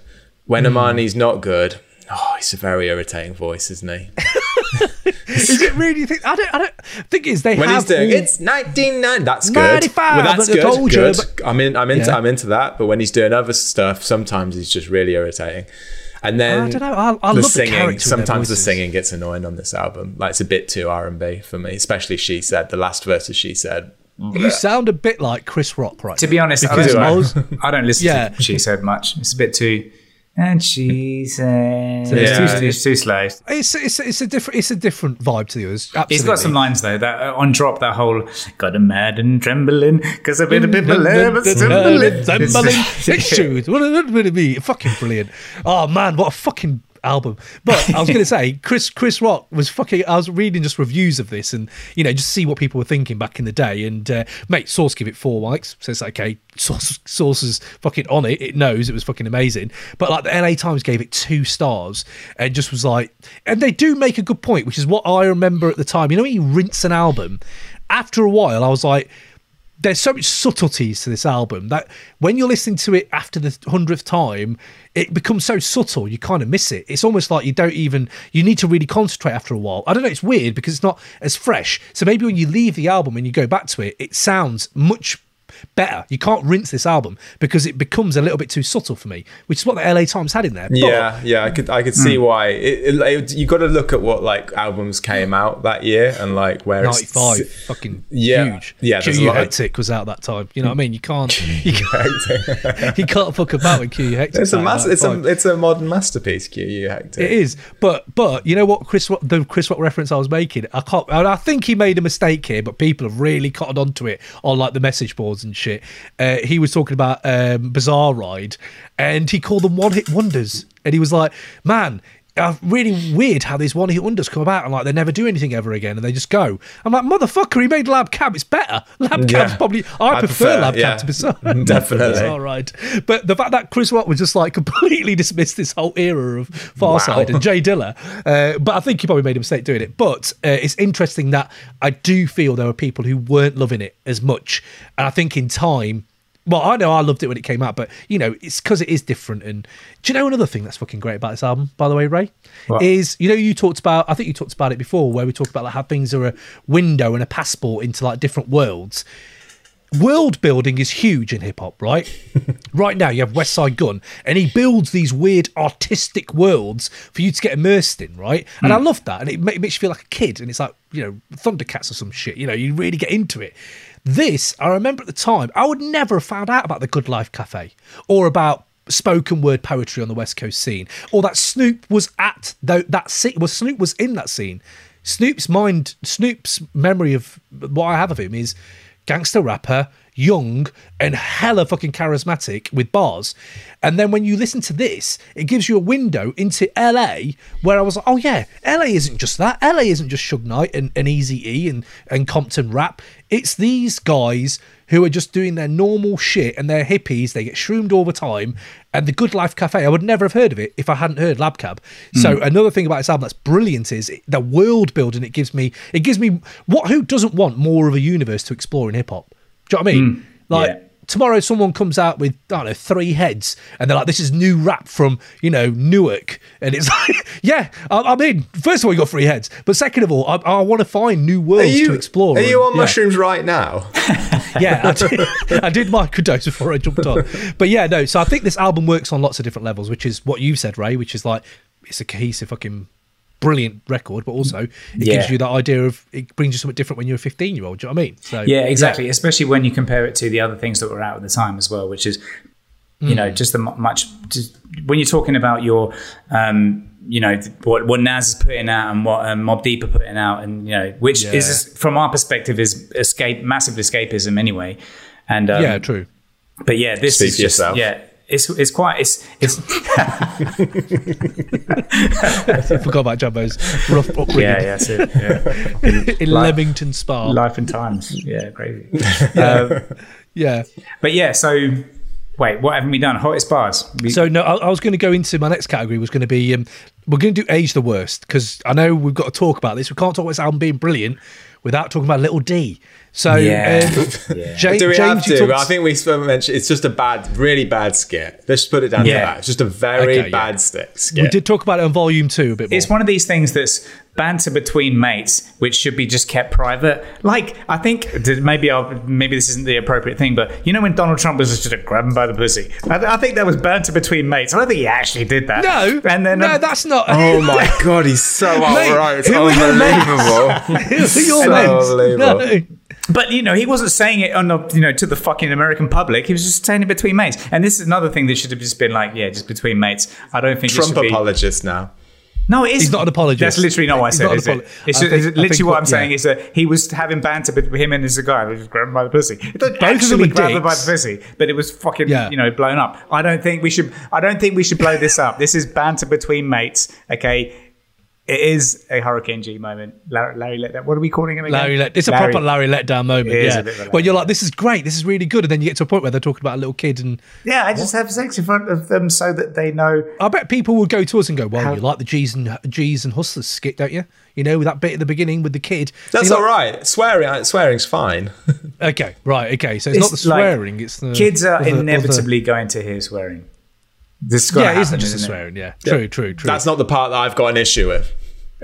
When Hmm. Imani's not good, oh, he's a very irritating voice, isn't he? Is it really? Think, I don't. I don't. Thing is, they when have he's doing all- it's 1990 that's good 95, well that's I good, told you, good. but- i'm in i'm into Yeah. i'm into that but when he's doing other stuff sometimes he's just really irritating and then I don't know. I, I the love singing the character. sometimes the singing gets annoying on this album like it's a bit too r&b for me especially she said the last verse of she said You sound a bit like Chris Rock right To now. be honest, I don't, I I don't listen Yeah. to she said much. It's a bit too. And she said, Yeah. it's, too, it's too slow. It's, it's it's a different it's a different vibe to the others. Absolutely. He's got some lines though that uh, on drop that whole got a mad and trembling because I've been a bit of people Trembling. It's true. What would it be? Fucking brilliant. Oh man, what a fucking album. But I was going to say, Chris Chris Rock was fucking. I was reading just reviews of this, and you know, just see what people were thinking back in the day. And uh, mate, Source give it four mics, so it's okay. Source fucking on it. It knows it was fucking amazing. But like the LA Times gave it two stars, and just was like, and they do make a good point, which is what I remember at the time. You know, when you rinse an album, after a while, I was like there's so much subtleties to this album that when you're listening to it after the hundredth time, it becomes so subtle you kind of miss it. It's almost like you don't even you need to really concentrate after a while. I don't know, it's weird because it's not as fresh. So maybe when you leave the album and you go back to it, it sounds much better. You can't rinse this album because it becomes a little bit too subtle for me, which is what the LA Times had in there. But- yeah yeah i could i could Hmm. see why it, it, it- you got to look at what like albums came out that year and like where it's 95 fucking yeah huge yeah a QU of- Hectic was out that time you know what I mean you can't you can't, you can't fuck about with QU Hectic it's a mas- it's a it's a modern masterpiece QU Hector It is, but but you know what, Chris? what, the Chris Rock reference I was making, I can't. I think he made a mistake here, but people have really cottoned onto it on like the message boards and shit. Uh, he was talking about um, Bizarre Ride, and he called them one hit wonders, and he was like, "Man, uh, really weird how these one hit wonders come about and like they never do anything ever again and they just go. I'm like, motherfucker, he made Lab Cab. It's better. Lab Cab's probably. I, I prefer, prefer, Lab yeah. Cab to be so. Definitely. it's all right. But the fact that Chris Watt was just like completely dismissed this whole era of Far Wow. And J Dilla. Uh, but I think he probably made a mistake doing it. But uh, it's interesting that I do feel there were people who weren't loving it as much. And I think in time, well, I know I loved it when it came out, but you know, it's because it is different. And do you know another thing that's fucking great about this album, by the way, Ray? What? Is you know you talked about I think you talked about it before, where we talked about like how things are a window and a passport into like different worlds. World building is huge in hip hop, right? right now, you have Westside Gunn, and he builds these weird artistic worlds for you to get immersed in, right? And I hmm. love that, and it makes you feel like a kid, and it's like you know Thundercats or some shit. You know, you really get into it. This, I remember at the time, I would never have found out about the Good Life Cafe or about spoken word poetry on the West Coast scene, or that Snoop was at tho- that scene. Well, Snoop was in that scene. Snoop's mind, Snoop's memory of what I have of him is gangster rapper, young, and hella fucking charismatic with bars. And then when you listen to this, it gives you a window into LA where I was like, oh yeah, LA isn't just that. LA isn't just Suge Knight and, and Easy E and, and Compton rap. It's these guys who are just doing their normal shit and they're hippies. They get shroomed all the time. And the Good Life Cafe, I would never have heard of it if I hadn't heard Lab Cab. So Mm. another thing about this album that's brilliant is it- the world building it gives me. It gives me what who doesn't want more of a universe to explore in hip hop. Do you know what I mean? Mm. Like Yeah. tomorrow, someone comes out with I don't know three heads, and they're like, "This is new rap from you know Newark," and it's like, "Yeah, I, I mean, first of all, you got three heads, but second of all, I, I want to find new Are worlds you, to explore." are you on yeah. mushrooms right now? yeah, I did, I did microdose before I jumped on. But yeah, no. So I think this album works on lots of different levels, which is what you said, Ray. Which is like it's a cohesive, fucking brilliant record, but also it Yeah. gives you that idea of it brings you something different when you're a 15 year old. Do you know what I mean? So yeah, exactly. Especially when you compare it to the other things that were out at the time as well, which is, you Mm. know, just the much. Just, when you're talking about your, um, you know, what what Nas is putting out and what um, Mobb Deep are putting out, and you know, which Yeah. is from our perspective is escape, massive escapism anyway. And um, yeah, true. But yeah, this Speak is just yourself. yeah. It's, it's quite it's it's I forgot about Jumbo's rough upbringing. yeah yeah, it, yeah. in Life- Leamington Spa. life and times yeah crazy um, Yeah. but yeah so wait what haven't we done hottest bars we, So no, I, I was going to go into my next category. Was going to be um, we're going to do age the worst because I know we've got to talk about this. We can't talk about this album being brilliant without talking about Little D. So Yeah. um, Yeah. Ja- Do we James, have to? talked- I think we sp- mentioned it's just a bad, really bad skit. Let's put it down Yeah. to that. It's just a very Okay, bad stick skit. we did talk about it on volume two a bit more. it's one of these things that's banter between mates which should be just kept private like i think maybe I'll, maybe this isn't the appropriate thing but you know when donald trump was just to grab by the pussy I, I think that was banter between mates i don't think he actually did that no, and then no, um, that's not. Oh my god, he's so Mate, outright. It's who are your mates? unbelievable. Who are your so mates? unbelievable. No. But you know, he wasn't saying it on the you know to the fucking American public. He was just saying it between mates. And this is another thing that should have just been like, yeah, just between mates. I don't think it Trump should be. apologist now. No, it is. He's not an apologist. That's literally not what I He's said. not an Is it? It's, think- it's literally think what what- I'm saying yeah. is that he was having banter between him and this guy. who just grabbed him by the pussy. He didn't Both of them actually were grab him by the pussy, but it was fucking Yeah. you know blown up. I don't think we should. I don't think we should blow this up. This is banter between mates. Okay. It is a Hurricane G moment. Larry, Larry let that. What are we calling him again? Larry, let, it's a proper Larry letdown moment. Yeah, a bit of a where you're like, this is great, this is really good, and then you get to a point where they're talking about a little kid, and Yeah, I just have sex in front of them so that they know. I bet people would go to us and go, "Well, you like the G's and G's and hustlers skit, don't you? You know, with that bit at the beginning with the kid." That's And you're all right. Swearing, swearing's fine. Okay, right, okay. So it's, not the like, swearing; it's the kids are other- other- inevitably going to hear swearing. This is gonna Yeah, it isn't happen, just isn't it? swearing. Yeah, true, true, true. That's not the part that I've got an issue with.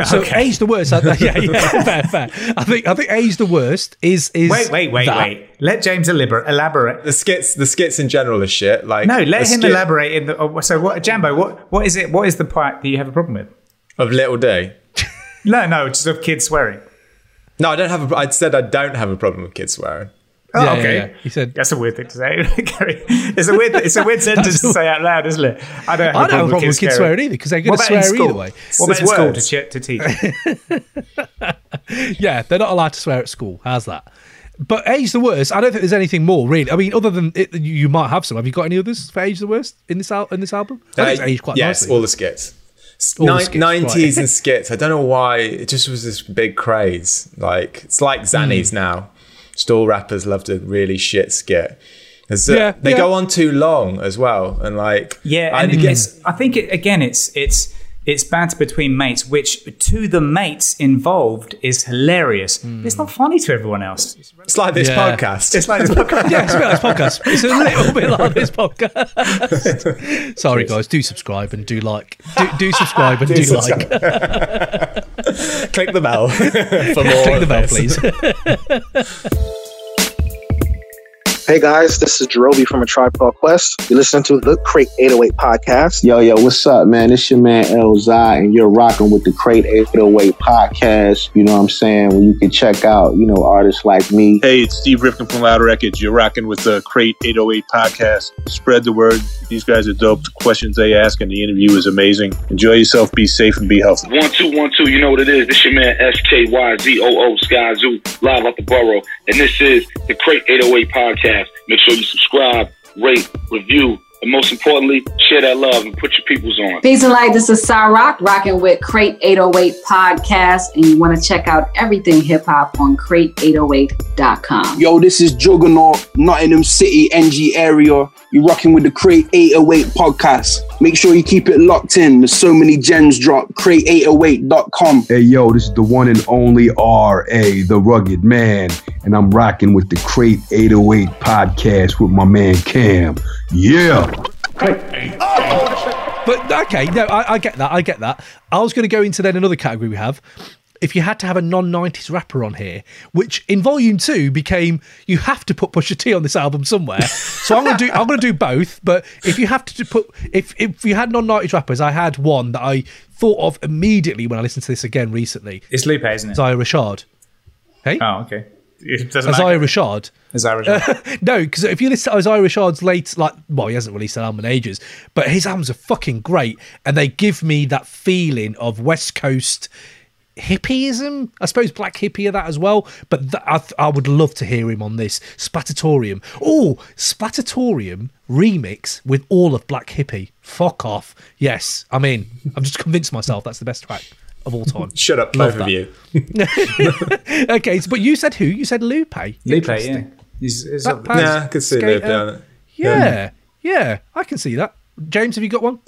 So Okay. age the worst. I- yeah, yeah, fair, fair. I think I think age the worst is is Wait, wait, wait, that. wait. Let James elaborate. Elaborate. The skits, the skits in general are shit. Like No, let him skit elaborate. In the, oh, so, what, Jambo? What what is it? What is the part that you have a problem with? of Little Day. No, no, just of kids swearing. No, I don't have. A, I said I don't have a problem with kids swearing. Oh, Yeah, yeah, okay. yeah. He said- that's a weird thing to say. Gary. it's a weird. It's a weird sentence to say out loud, isn't it? I don't have I a don't have a problem with kids swearing. swearing either because they're going What to swear either school? way. What about in It's school to, ch- to teach? Yeah, they're not allowed to swear at school. How's that? But age the worst. I don't think there's anything more really. I mean, other than it, you, you might have some. Have you got any others for age the worst in this al- in this album? I think it's Uh, aged quite yes, nicely. all the skits. All the skits, 90s right. and skits. I don't know why. It just was this big craze. Like, it's like Zannies Hmm. now. Just all rappers love to really shit skit. There's, Yeah, they yeah. go on too long as well. And like, Yeah, I and get- it's, I think it, again, it's it's it's banter between mates, which to the mates involved is hilarious. But it's not funny to everyone else. It's like this Yeah. podcast. It's like this podcast. yeah, it's a bit like this podcast. It's a little bit like this podcast. Sorry, guys. Do subscribe and do like. Do, do subscribe and do, Do like. Click the bell for more. Click the bell, please. Hey guys, this is Jarobi from A Tribe Called Quest. You're listening to the Crate 808 podcast. Yo, yo, what's up, man? It's your man El Zai, and you're rocking with the Crate 808 podcast. You know what I'm saying? Where you can check out, you know, artists like me. Hey, it's Steve Rifkind from Loud Records. You're rocking with the Crate 808 podcast. Spread the word. These guys are dope. The questions they ask and the interview is amazing. Enjoy yourself, be safe, and be healthy. One two one two, you know what it is. This your man S K Y Z O O Skyzoo live out the borough, and this is the Crate 808 podcast. Make sure you subscribe, rate, review, and most importantly, share that love and put your peoples on. Peace and light. This is Cyrock rocking with Crate 808 podcast, and you want to check out everything hip hop on crate808.com. Yo, this is Juggernaut, Nottingham City, NG area. You're rocking with the Crate 808 podcast. Make sure you keep it locked in. There's so many gems drop. Crate808.com. Hey yo, this is the one and only R.A., the rugged man, and I'm rocking with the Crate 808 podcast with my man Kam. Yeah. But okay, no, I, I get that. I get that. I was going to go into then another category we have. If you had to have a non-90s rapper on here, which in volume two became you have to put Pusha T on this album somewhere. so I'm gonna do I'm gonna do both. But if you have to put if if you had non-90s rappers, I had one that I thought of immediately when I listened to this again recently. It's Lupe, isn't it? Isaiah Rashad. Hey. Oh, okay. It doesn't Isaiah matter. Rashad. Isaiah Rashad. no, because if you listen to Isaiah Rashad's late, like, well, he hasn't released an album in ages, but his albums are fucking great, and they give me that feeling of West Coast hippieism. I suppose black hippie of that as well. But th- I, th- I would love to hear him on this Splattitorium. Oh, Splattitorium remix with all of Black Hippie. Fuck off. Yes, I mean, I've just convinced myself that's the best track of all time. Shut up, Love both of you. okay, so- but you said who? You said Lupe. Lupe, yeah. Interesting. He's, he's up- pass- Yeah, I could see skater. Lupe on it. Yeah, um, yeah, I can see that. James, have you got one?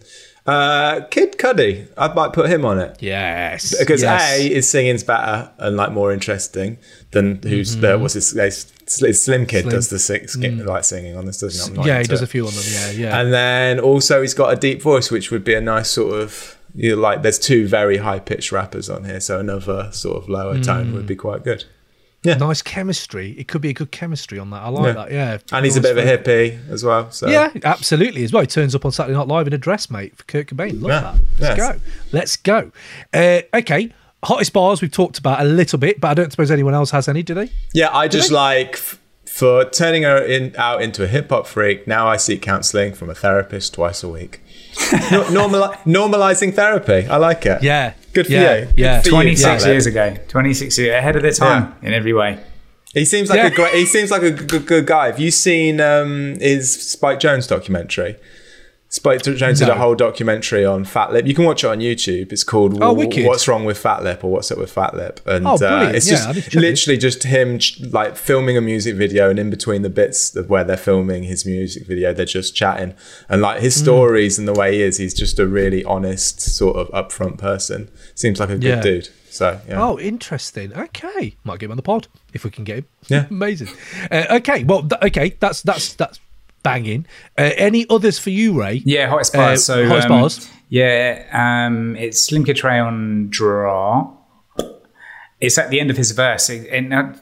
Uh, Kid Cudi. I might put him on it. Yes. Because yes. A, his singing's better and like more interesting than who's mm-hmm. the, what's his, his, his Slim Kid Slim. does the sing, skin, mm. like singing on this, doesn't he? I'm yeah, he does it. a few on them. Yeah, yeah. And then also he's got a deep voice, which would be a nice sort of you like. There's two very high pitched rappers on here, so another sort of lower tone Mm. would be quite good. yeah. Nice chemistry. It could be a good chemistry on that. I like Yeah. that. Yeah. And he's a bit of a hippie as well. So Yeah, absolutely as well. He turns up on Saturday Night Live in a dress, mate, for Kurt Cobain. Love Yeah. that. Let's Yes. go. Let's go. Uh, okay. Hottest bars we've talked about a little bit, but I don't suppose anyone else has any, do they? Yeah, I Do just they? like f- for turning her in, out into a hip hop freak. Now I seek counselling from a therapist twice a week. No, normal, normalizing therapy. I like it. Yeah, good for yeah, you. Yeah. for 26 Fat years ago. 26 years ahead of their time in every way. He seems like Yeah. a great. He seems like a good, good guy. Have you seen um, his Spike Jonze documentary? Spike Jonze did a whole documentary on Fatlip. You can watch it on YouTube. It's called Oh. "What's Wrong with Fatlip" or "What's Up with Fatlip," and Oh, uh, it's Yeah, just I need to check literally just him like filming a music video, and in between the bits of where they're filming his music video, they're just chatting. And like his Mm. stories and the way he is, he's just a really honest, sort of upfront person. Seems like a good Yeah. dude. So yeah. Oh, interesting. Okay, might get him on the pod if we can get him. Yeah. amazing. Uh, okay, well, th- okay, that's that's that's banging. Uh, any others for you, Ray? Yeah, hottest bars. Uh, so hottest um, bars. Yeah, um, it's Slim Kid Tre on draw. It's at the end of his verse, and I'm,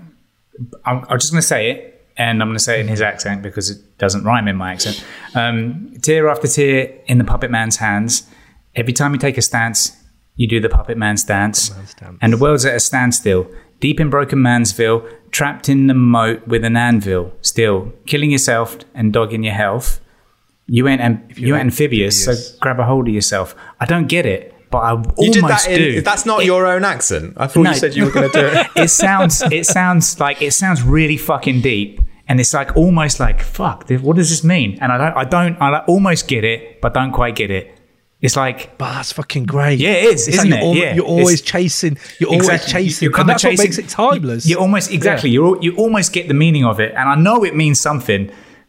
I'm just going to say it, and I'm going to say it in his accent because it doesn't rhyme in my accent. Um, tear after tear in the puppet man's hands. Every time you take a stance, you do the puppet man's dance, and the world's at a standstill. Deep in broken mansville, trapped in the moat with an anvil. Still killing yourself and dogging your health. You ain't am- you ain't amphibious, so grab a hold of yourself. I don't get it, but I You almost did that in, do. That's not your own accent. I thought No. you said you were going to do it. it sounds it sounds like it sounds really fucking deep, and it's like almost like fuck. What does this mean? And I don't I don't I like, almost get it, but don't quite get it. It's like, but that's fucking great. Yeah, it is, It's isn't like it? you're, al- Yeah, you're always it's- chasing. You're always Exactly. chasing. You're and kinda that's what makes it timeless. You almost exactly. You you almost get the meaning of it, and I know it means something,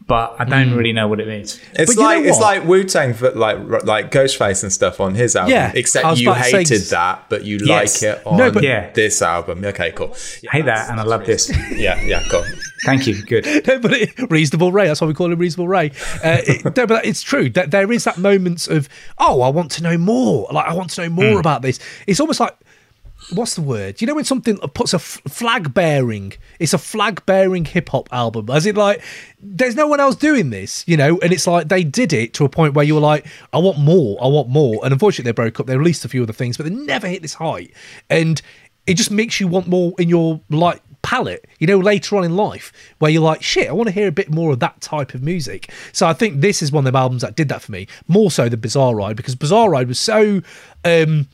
but I Mm. don't really know what it means. It's like it's like Wu Tang for like like Ghostface and stuff on his album. Yeah, except you to say- hated that, but you Yes. like it on No, but- Yeah. this album. Okay, cool. I hate that, and I love this. Yeah, yeah, cool. Thank you. Good. no, but it, reasonable Ray. That's why we call him reasonable Ray. Uh, it, no, but it's true that there is that moments of oh, I want to know more. Like I want to know more Mm. about this. It's almost like what's the word? You know when something puts a f- flag bearing. It's a flag bearing hip hop album. As it like there's no one else doing this, you know, and it's like they did it to a point where you were like, I want more, I want more. And unfortunately they broke up. They released a few other things, but they never hit this height. And it just makes you want more in your like palette, you know, later on in life, where you're like, shit, I want to hear a bit more of that type of music. So I think this is one of the albums that did that for me, more so than Bizarre Ride, because Bizarre Ride was so um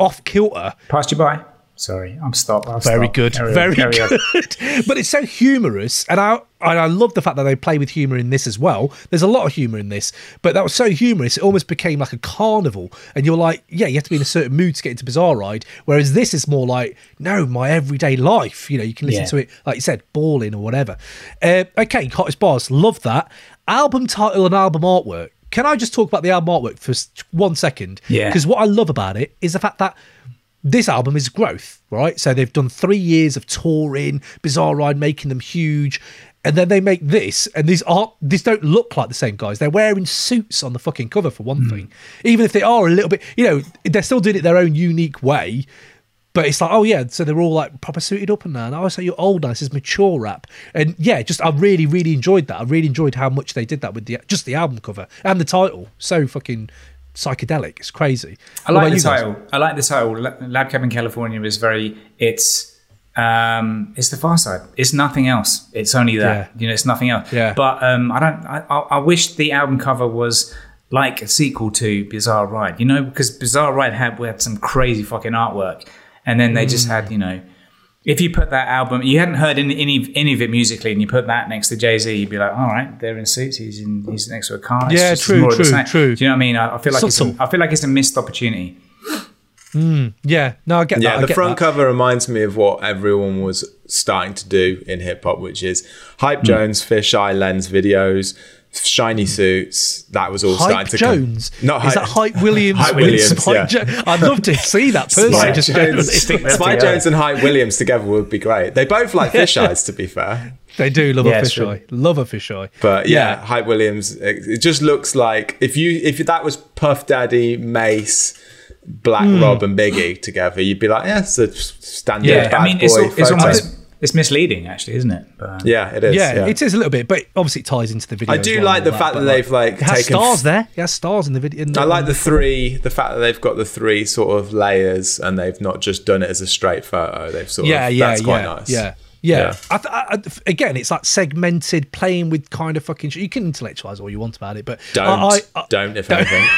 off kilter. Passed you by. Sorry, I'm stopped. I'll Very stop. good, Carry very on. good. but it's so humorous, and I and I love the fact that they play with humor in this as well. There's a lot of humor in this, but that was so humorous, it almost became like a carnival. And you're like, yeah, you have to be in a certain mood to get into Bizarre Ride. Whereas this is more like, no, my everyday life. You know, you can listen Yeah. to it, like you said, balling or whatever. Uh, okay, hottest bars, love that. Album title and album artwork. Can I just talk about the album artwork for one second? Yeah. Because what I love about it is the fact that this album is growth, right? So they've done three years of touring, Bizarre Ride making them huge, and then they make this, and these aren't these don't look like the same guys. They're wearing suits on the fucking cover for one hmm. thing, even if they are a little bit, you know, they're still doing it their own unique way. But it's like, oh yeah, so they're all like proper suited up and that. And oh, so you're old now. This is mature rap, and yeah, just I really, really enjoyed that. I really enjoyed how much they did that with the just the album cover and the title. So fucking psychedelic. It's crazy. I like the you guys? title. I like the title. La- Labcabincalifornia is very. It's um, it's the Pharcyde. It's nothing else. It's only that. You know, it's nothing else. Yeah. But um, I don't. I, I, I wish the album cover was like a sequel to Bizarre Ride. You know, because Bizarre Ride had we had some crazy fucking artwork, and then they just Mm. had you know. If you put that album, you hadn't heard any, any any of it musically, and you put that next to Jay Z, you'd be like, "All right, they're in suits. He's in. He's next to a car. It's Yeah, just true, more of the true, same." true. Do you know what I mean? I, I feel like it's a, I feel like it's a missed opportunity. Mm, yeah, no, I get yeah, that. I the get front that. cover reminds me of what everyone was starting to do in hip hop, which is. Hype Jones, fisheye lens videos, shiny suits. That was all Hype starting to Jones. Come. Not is that Hype Williams? Hype Williams. Spike yeah. Jo- I'd love to see that person. Spike just Jones, generally. Spike Jonze and Hype Williams together would be great. They both like fish eyes, to be fair. They do love Yeah, a it's fisheye. Love a fisheye. But yeah, Hype Williams. It, it just looks like if you if that was Puff Daddy, Mase, Black Hmm. Rob, and Biggie together, you'd be like, yeah, it's a standard Yeah, bad I mean, boy it's, it's photo. almost it's misleading, actually, isn't it? But, um, Yeah, it is. yeah, yeah. it is a little bit, but obviously it ties into the video. I do well like the fact that they've, like, it has taken- stars there. It has stars in the video. in I like the three, the fact that they've got the three sort of layers and they've not just done it as a straight photo. They've sort yeah, of, yeah, that's quite yeah, nice. yeah. Yeah, I th- I, again, it's like segmented, playing with kind of fucking. Shit. You can intellectualize all you want about it, but Don't, I, I, don't, if anything.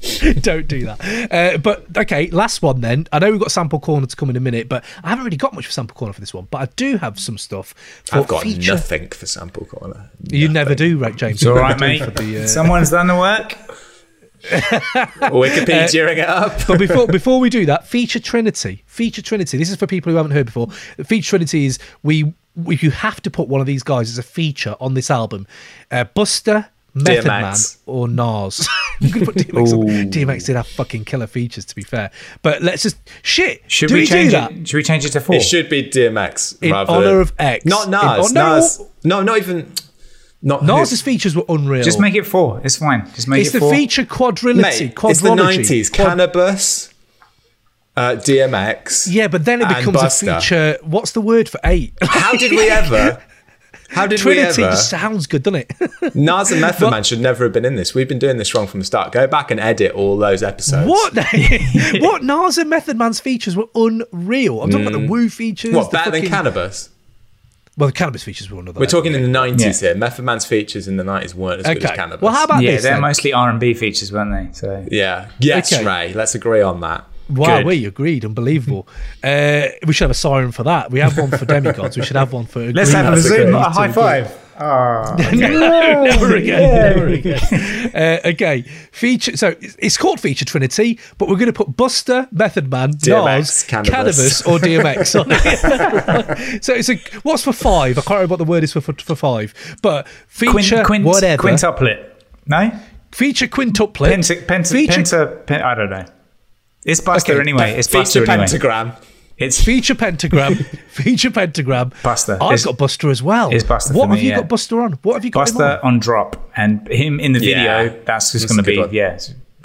Don't do that. Uh, but okay, last one then. I know we've got sample corner to come in a minute, but I haven't really got much for sample corner for this one. But I do have some stuff. For I've got feature. nothing for sample corner. You never do, right, James? It's all You right, never do mate. for the, uh, Someone's done the work. Wikipedia it up. but before before we do that, feature Trinity. Feature Trinity. This is for people who haven't heard before. Feature Trinity is we, we you have to put one of these guys as a feature on this album. Uh, Buster, Method Man, or Nas. you could put DMX. on. DMX did have fucking killer features, to be fair. But let's just shit. Should do we we change do that? it? Should we change it to four? It should be DMX In rather honor than, of X. Not Nas. hon- no. Nas. No, not even. Not Nas's features were unreal. Just make it four. It's fine. Just make it's it the four. feature quadrility. Mate, it's the quadrology. nineties. Quad- Canibus, uh, DMX. yeah, but then it and becomes a feature. What's the word for eight? How did we ever? How did Trinity we ever? just sounds good, doesn't it? Nas and Method Man should never have been in this. We've been doing this wrong from the start. Go back and edit all those episodes. What? what? Nas and Method Man's features were unreal. I'm talking about the Wu features. Mm. What the better than Canibus? Well, the Canibus features were another. We're talking in the level. nineties here. Method Man's features in the nineties weren't as good as Canibus. Well, how about yeah, this? they're then? mostly R and B features, weren't they? So Yeah. Yes, Okay. Ray. Let's agree on that. Wow, Good. we agreed. Unbelievable. uh, we should have a siren for that. We have one for demigods. We should have one for. let's have a zoom, a high five. Oh, no, never again. Never again. Uh, okay, feature. So it's- it's called Feature Trinity, but we're going to put Buster, Method Man, DMX, Nas, Canibus. Canibus, or DMX on it. so it's a what's for five? I can't remember what the word is for for, for five, but feature quint, whatever. Quintuplet. No? Feature quintuplet. Penta, penta, Feature- penta, pen- I don't know. It's Buster Okay, anyway. It's feature Buster anyway. pentagram. It's feature pentagram. feature pentagram. Buster. I've It's- got Buster as well. it's Buster What for have me, you yeah. got Buster on? What have you got him Buster on? on drop, and him in the video. Yeah. That's just going to be one. yeah.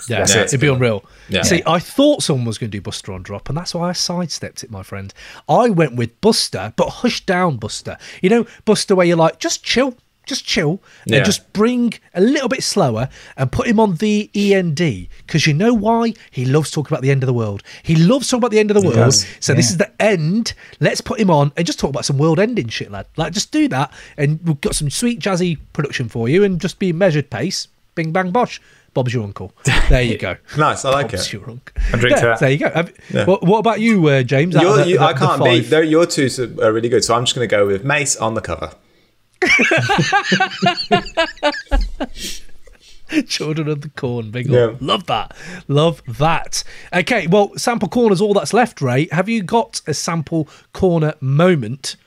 Yeah, that's yeah, it. it'd be unreal. Yeah. See, I thought someone was going to do Buster on drop, and that's why I sidestepped it, my friend. I went with Buster, but hush down Buster. You know, Buster, where you're like, just chill, just chill, Yeah. and just bring a little bit slower and put him on the END. Because you know why? He loves talking about the end of the world. He loves talking about the end of the world. So this is the end. Let's put him on and just talk about some world ending shit, lad. Like, just do that, and we've got some sweet jazzy production for you, and just be measured pace. Bing bang bosh. Bob's your uncle. There you go. Nice, I like it. Bob's it. your uncle. I drink Yeah, to that. There you go. Yeah. What, what about you, uh, James? You, the- I can't beat. Your two are really good, so I'm just going to go with Mase on the cover. Children of the Corn, big Yeah. Love that. Love that. Okay, well, sample corner's all that's left, Ray. Have you got a sample corner moment?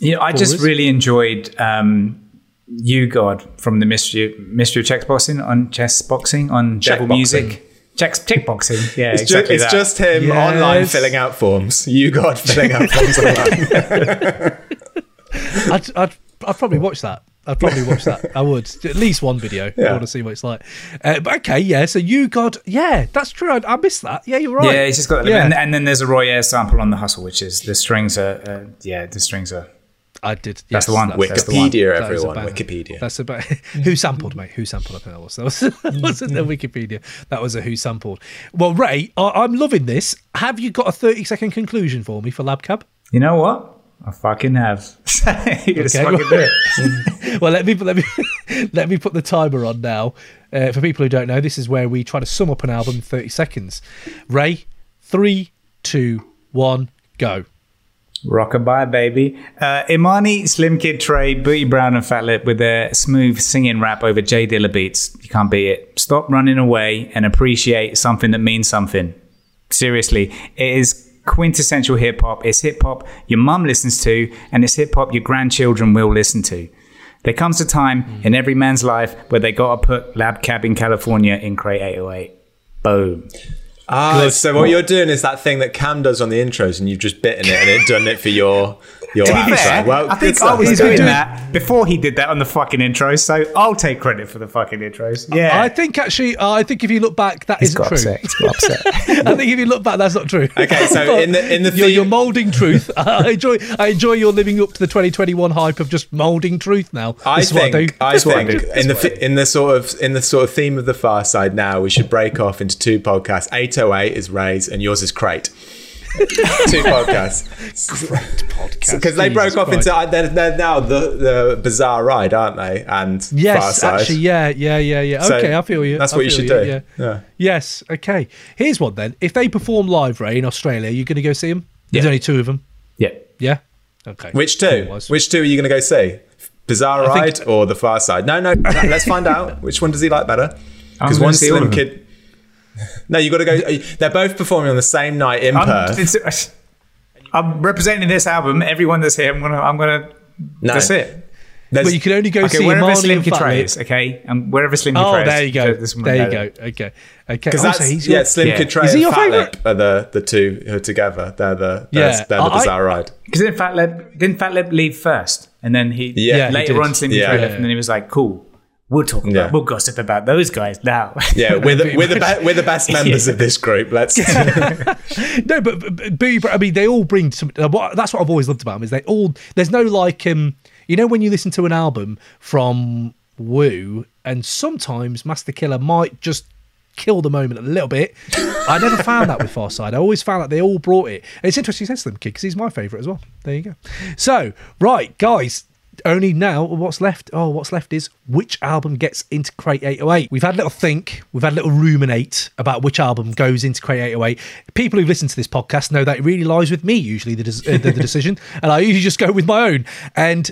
You know, I just us? really enjoyed um, you, God, from the mystery mystery of chess boxing on chess boxing on Check Devil boxing. Music. Chess check boxing. Yeah, It's, exactly ju- it's that. just him Yes. online filling out forms. You got filling out forms online. I'd, I'd, I'd probably watch that. I'd probably watch that. I would. At least one video. I want to see what it's like. Uh, but okay, yeah. So you got, yeah, that's true. I, I missed that. Yeah, you're right. Yeah, it's just got. Yeah. And, and then there's a Roy Ayers sample on the hustle, which is the strings are. Uh, yeah, the strings are. I did. That's yes, the one. That's, That's the one. Wikipedia, That is everyone. about- Wikipedia. That's about who sampled, mate. Who sampled? I think that was. That, was, that wasn't the Wikipedia. That was a who sampled. Well, Ray, I, I'm loving this. Have you got a 30 second conclusion for me for Lab LabCab? You know what? I fucking have. you Okay. fucking it. well, let me let me let me put the timer on now. Uh, for people who don't know, this is where we try to sum up an album in 30 seconds. Ray, three, two, one, go. Rockabye, baby. Uh, Imani, Slim Kid Tre, Booty Brown, and Fatlip with their smooth singing rap over J Dilla beats. You can't beat it. Stop running away and appreciate something that means something. Seriously, it is quintessential hip hop. It's hip hop your mum listens to, and it's hip hop your grandchildren will listen to. There comes a time in every man's life where they gotta put Lab Cab in California in Crate 808. Boom. Ah, so what you're doing is that thing that Kam does on the intros, and you've just bitten it and it done it for your your To be fair, Well, I think I was doing that before he did that on the fucking intro, so I'll take credit for the fucking intros. Yeah. I think actually, uh, I think if you look back, that He's not got true. upset. He's got upset. I think if you look back, that's not true. Okay, so in the in the you're, you're molding truth. I enjoy. I enjoy your living up to the 2021 hype of just molding truth. Now, I This is think what I do. I This is what I think do. in the in the sort of in the sort of theme of the Pharcyde now, we should break off into two podcasts. 808 is Ray's, and yours is Crate. two podcasts. Great podcast. Because they broke off Christ. into uh, they're, they're now the the bizarre ride, aren't they? And Yes, actually, yeah, yeah, yeah, yeah. So Okay, I feel you. that's I what you feel should do. Yeah. Yeah. Yes. Okay. Here's one then. If they perform live, Ray, in Australia, you're going to go see them. There's only two of them. Yeah. Yeah. Okay. Which two? Cool. Which two are you going to go see? Bizarre I Ride think- or The Pharcyde? No, no. let's find out. Which one does he like better? Because gonna one's see Slim of them. Kid. No, you got to go. They're both performing on the same night in I'm, Perth. it's- I'm representing this album. Everyone that's here, I'm gonna, I'm gonna. No. That's it. There's- But you can only go okay, see wherever Imani Slim and Kid Fat Trey Lip. is, okay, and wherever Slim Kid Oh, Trey is, there you go. this one There you go. Okay. Okay. Because Oh, that's so he's your- yeah, Slim Yeah. Kid Trey Is he and your Fat favourite? Lip are the, the two who are together. They're the they're, Yeah, they're the I- Bizarre Ride. Because didn't Fatlip didn't Fatlip leave first, and then he Yeah. Yeah, he later did. on Slim Kid Yeah. left, and then he was like, "Cool, we'll talk about, Yeah. we'll gossip about those guys now." Yeah, we're the we're the, be- we're the best members of this group. Let's no, but, but, I mean, they all bring some. Uh, what, that's what I've always loved about them is they all. There's no like, um, you know, when you listen to an album from Wu, and sometimes Masta Killa might just kill the moment a little bit. I never found that with Pharcyde. I always found that they all brought it. And it's interesting you said Slim Kid because he's my favourite as well. There you go. So, right, guys. Only now, what's left? Oh, what's left is which album gets into Crate 808. We've had a little think, we've had a little ruminate about which album goes into Crate 808. People who've listened to this podcast know that it really lies with me, usually, the, des- uh, the, the decision. And I usually just go with my own. And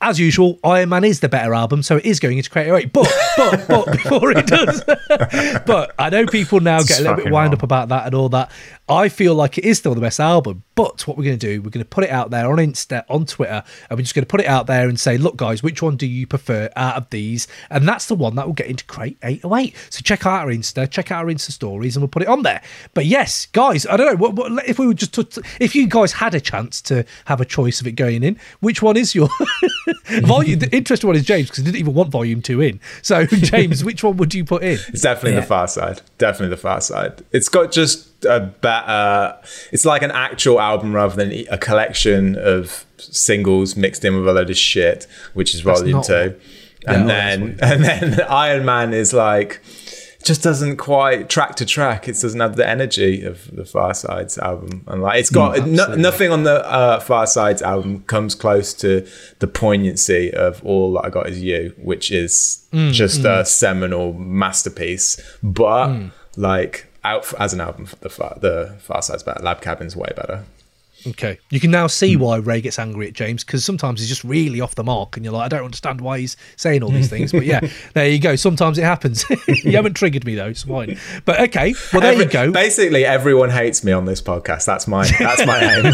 as usual, Ironman is the better album, so it is going into Create 08. But, but, but, before it does, but I know people now get a little bit wound wrong. up about that and all that. I feel like it is still the best album, but what we're going to do, we're going to put it out there on Insta, on Twitter, and we're just going to put it out there and say, look, guys, which one do you prefer out of these? And that's the one that will get into Crate 808. So check out our Insta, check out our Insta stories, and we'll put it on there. But yes, guys, I don't know, what, what, if we were just, to, if you guys had a chance to have a choice of it going in, which one is your volume? The interesting one is James, because he didn't even want volume two in. So, James, which one would you put in? It's definitely the Pharcyde. Definitely the Pharcyde. It's got just a better. It's like an actual album rather than a collection of singles mixed in with a load of shit, which is volume two. And Yeah. then and then Ironman is like just doesn't quite track to track. It doesn't have the energy of the Pharcyde's album, and like it's got Mm, no, nothing on the uh, Pharcyde's album comes close to the poignancy of All That I Got Is You, which is Mm, just mm. a seminal masterpiece. But Mm. like out as an album, the Far, the Pharcyde's better. Lab Cabin's way better. Okay. You can now see why Ray gets angry at James because sometimes he's just really off the mark and you're like, I don't understand why he's saying all these things. But yeah, there you go. Sometimes it happens. you haven't triggered me though. It's fine. But okay. Well, there Every- you go. Basically, everyone hates me on this podcast. That's my that's my aim.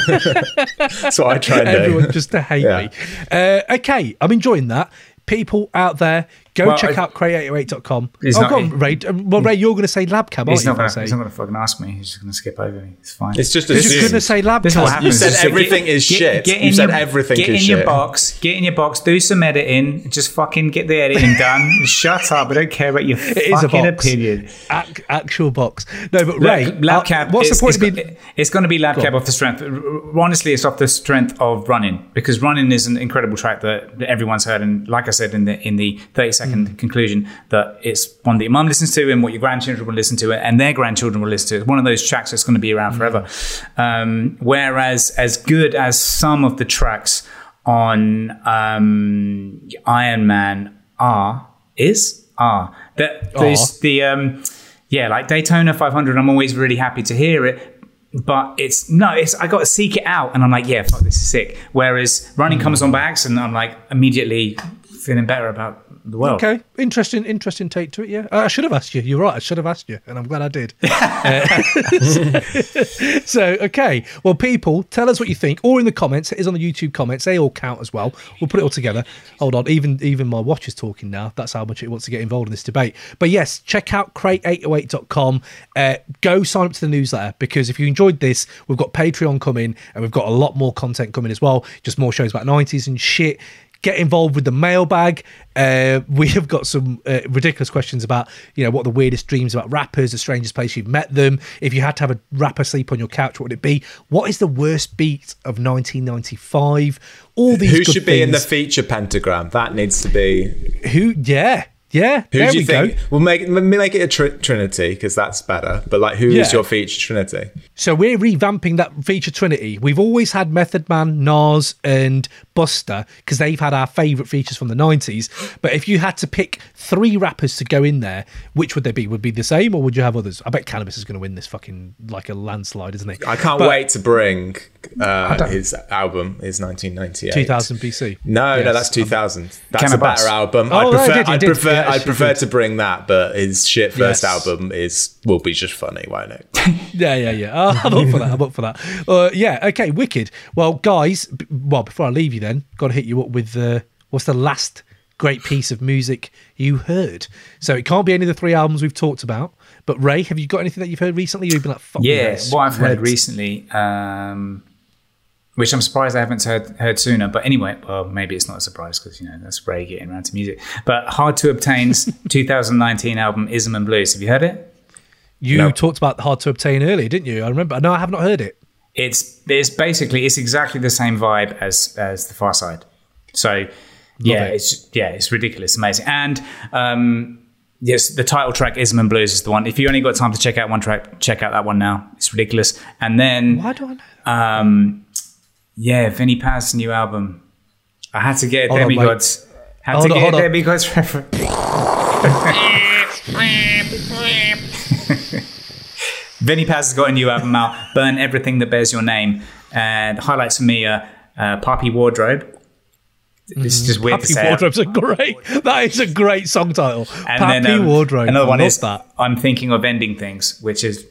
that's what I try and do. Everyone just to hate Yeah. me. Uh, okay. I'm enjoying that. People out there, go Well, check I- out Crate808.com. He's Oh, not- go on, Ray. Um, Well, Ray, you're going to say Lab Cab, aren't He's you? not going gonna to. He's not going to fucking ask me. He's just going to skip over me. It's fine. It's just You're just going to say Lab This is Cab. what happens. You said Just say, everything is shit. Get You in said your, everything get is shit. Get in your box. Get in your box. Do some editing. Just fucking get the editing done. Shut up. I don't care about your It is a fucking box. opinion. Ac- actual box. No, but Ray, Lab, lab uh, cab. what's it's, the point it's of being. It's going to be lab Go cab off the strength. r- r- Honestly, it's off the strength of running because running is an incredible track that, that everyone's heard. And like I said in the in the thirty second Mm. conclusion, that it's one that your mum listens to and what your grandchildren will listen to and their grandchildren will listen to. It's one of those tracks that's going to be around forever. Um, whereas, as good as some of the tracks on um, Ironman are is are that there's the um, yeah like Daytona 500. I'm always really happy to hear it. But it's no, it's I got to seek it out, and I'm like, yeah, fuck, this is sick. Whereas running comes on by accident, I'm like immediately feeling better about the world. Okay, interesting, interesting take to it. Yeah, I should have asked you. You're right. I should have asked you, and I'm glad I did. Uh, so, okay. Well, people, tell us what you think, or in the comments. It is on the YouTube comments. They all count as well. We'll put it all together. Hold on. Even even my watch is talking now. That's how much it wants to get involved in this debate. But yes, check out crate808.com. Uh, go sign up to the newsletter because if you enjoyed this, we've got Patreon coming, and we've got a lot more content coming as well. Just more shows about 90s and shit get involved with the mailbag. Uh, we have got some uh, ridiculous questions about, you know, what the weirdest dreams about rappers, the strangest place you've met them. If you had to have a rapper sleep on your couch, what would it be? What is the worst beat of 1995? All these Who should be in the feature pentagram? That needs to be. Who? Yeah, yeah. Who there do you we think? go. We'll make make it a tr- trinity because that's better. But like, who is Yeah. your feature trinity? So we're revamping that feature trinity. We've always had Method Man, Nas, and Buster because they've had our favourite features from the nineties. But if you had to pick three rappers to go in there, which would they be? Would be the same, or would you have others? I bet Canibus is going to win this fucking like a landslide, isn't he? I can't But- wait to bring uh, his album, is 1998. 2000 BC. No, no, that's 2000. That's a I a better album. Oh, I'd no, prefer, I did, I'd prefer, Yeah, I'd prefer did. to bring that, but his shit first Yes. album is will be just funny, won't it? Yeah, yeah, yeah. Oh, I'm up for that. I'm up for that. Uh, yeah, okay, wicked. Well, guys, b- well, before I leave you, then, got to hit you up with uh, what's the last great piece of music you heard? So it can't be any of the three albums we've talked about. But Ray, have you got anything that you've heard recently? You've been like, fuck Yeah, this, what I've heard recently, um, which I'm surprised I haven't heard, heard sooner. But anyway, well, maybe it's not a surprise because you know that's Ray getting around to music. But hard to obtain's 2019 album Ism and Blues. Have you heard it? You No. talked about hard to obtain earlier, didn't you? I remember. No, I have not heard it. It's it's basically it's exactly the same vibe as as the Pharcyde. So yeah, it. it's yeah, it's ridiculous, amazing, and um, yes, the title track Ism and Blues is the one. If you only got time to check out one track, check out that one now. It's ridiculous, and then Why do I know? um, yeah, Vinnie Paz's new album. I had to get a Hold on, wait. Had Hold to on, get a on. Demigods reference. Vinnie Paz has got a new album out, Burn Everything That Bears Your Name. And highlights for me are uh, Poppy Wardrobe, It's just weird to say. Wardrobe's a great. That is a great song title. And Happy then um, Wardrobe. Another one is that. I'm thinking of ending things, which is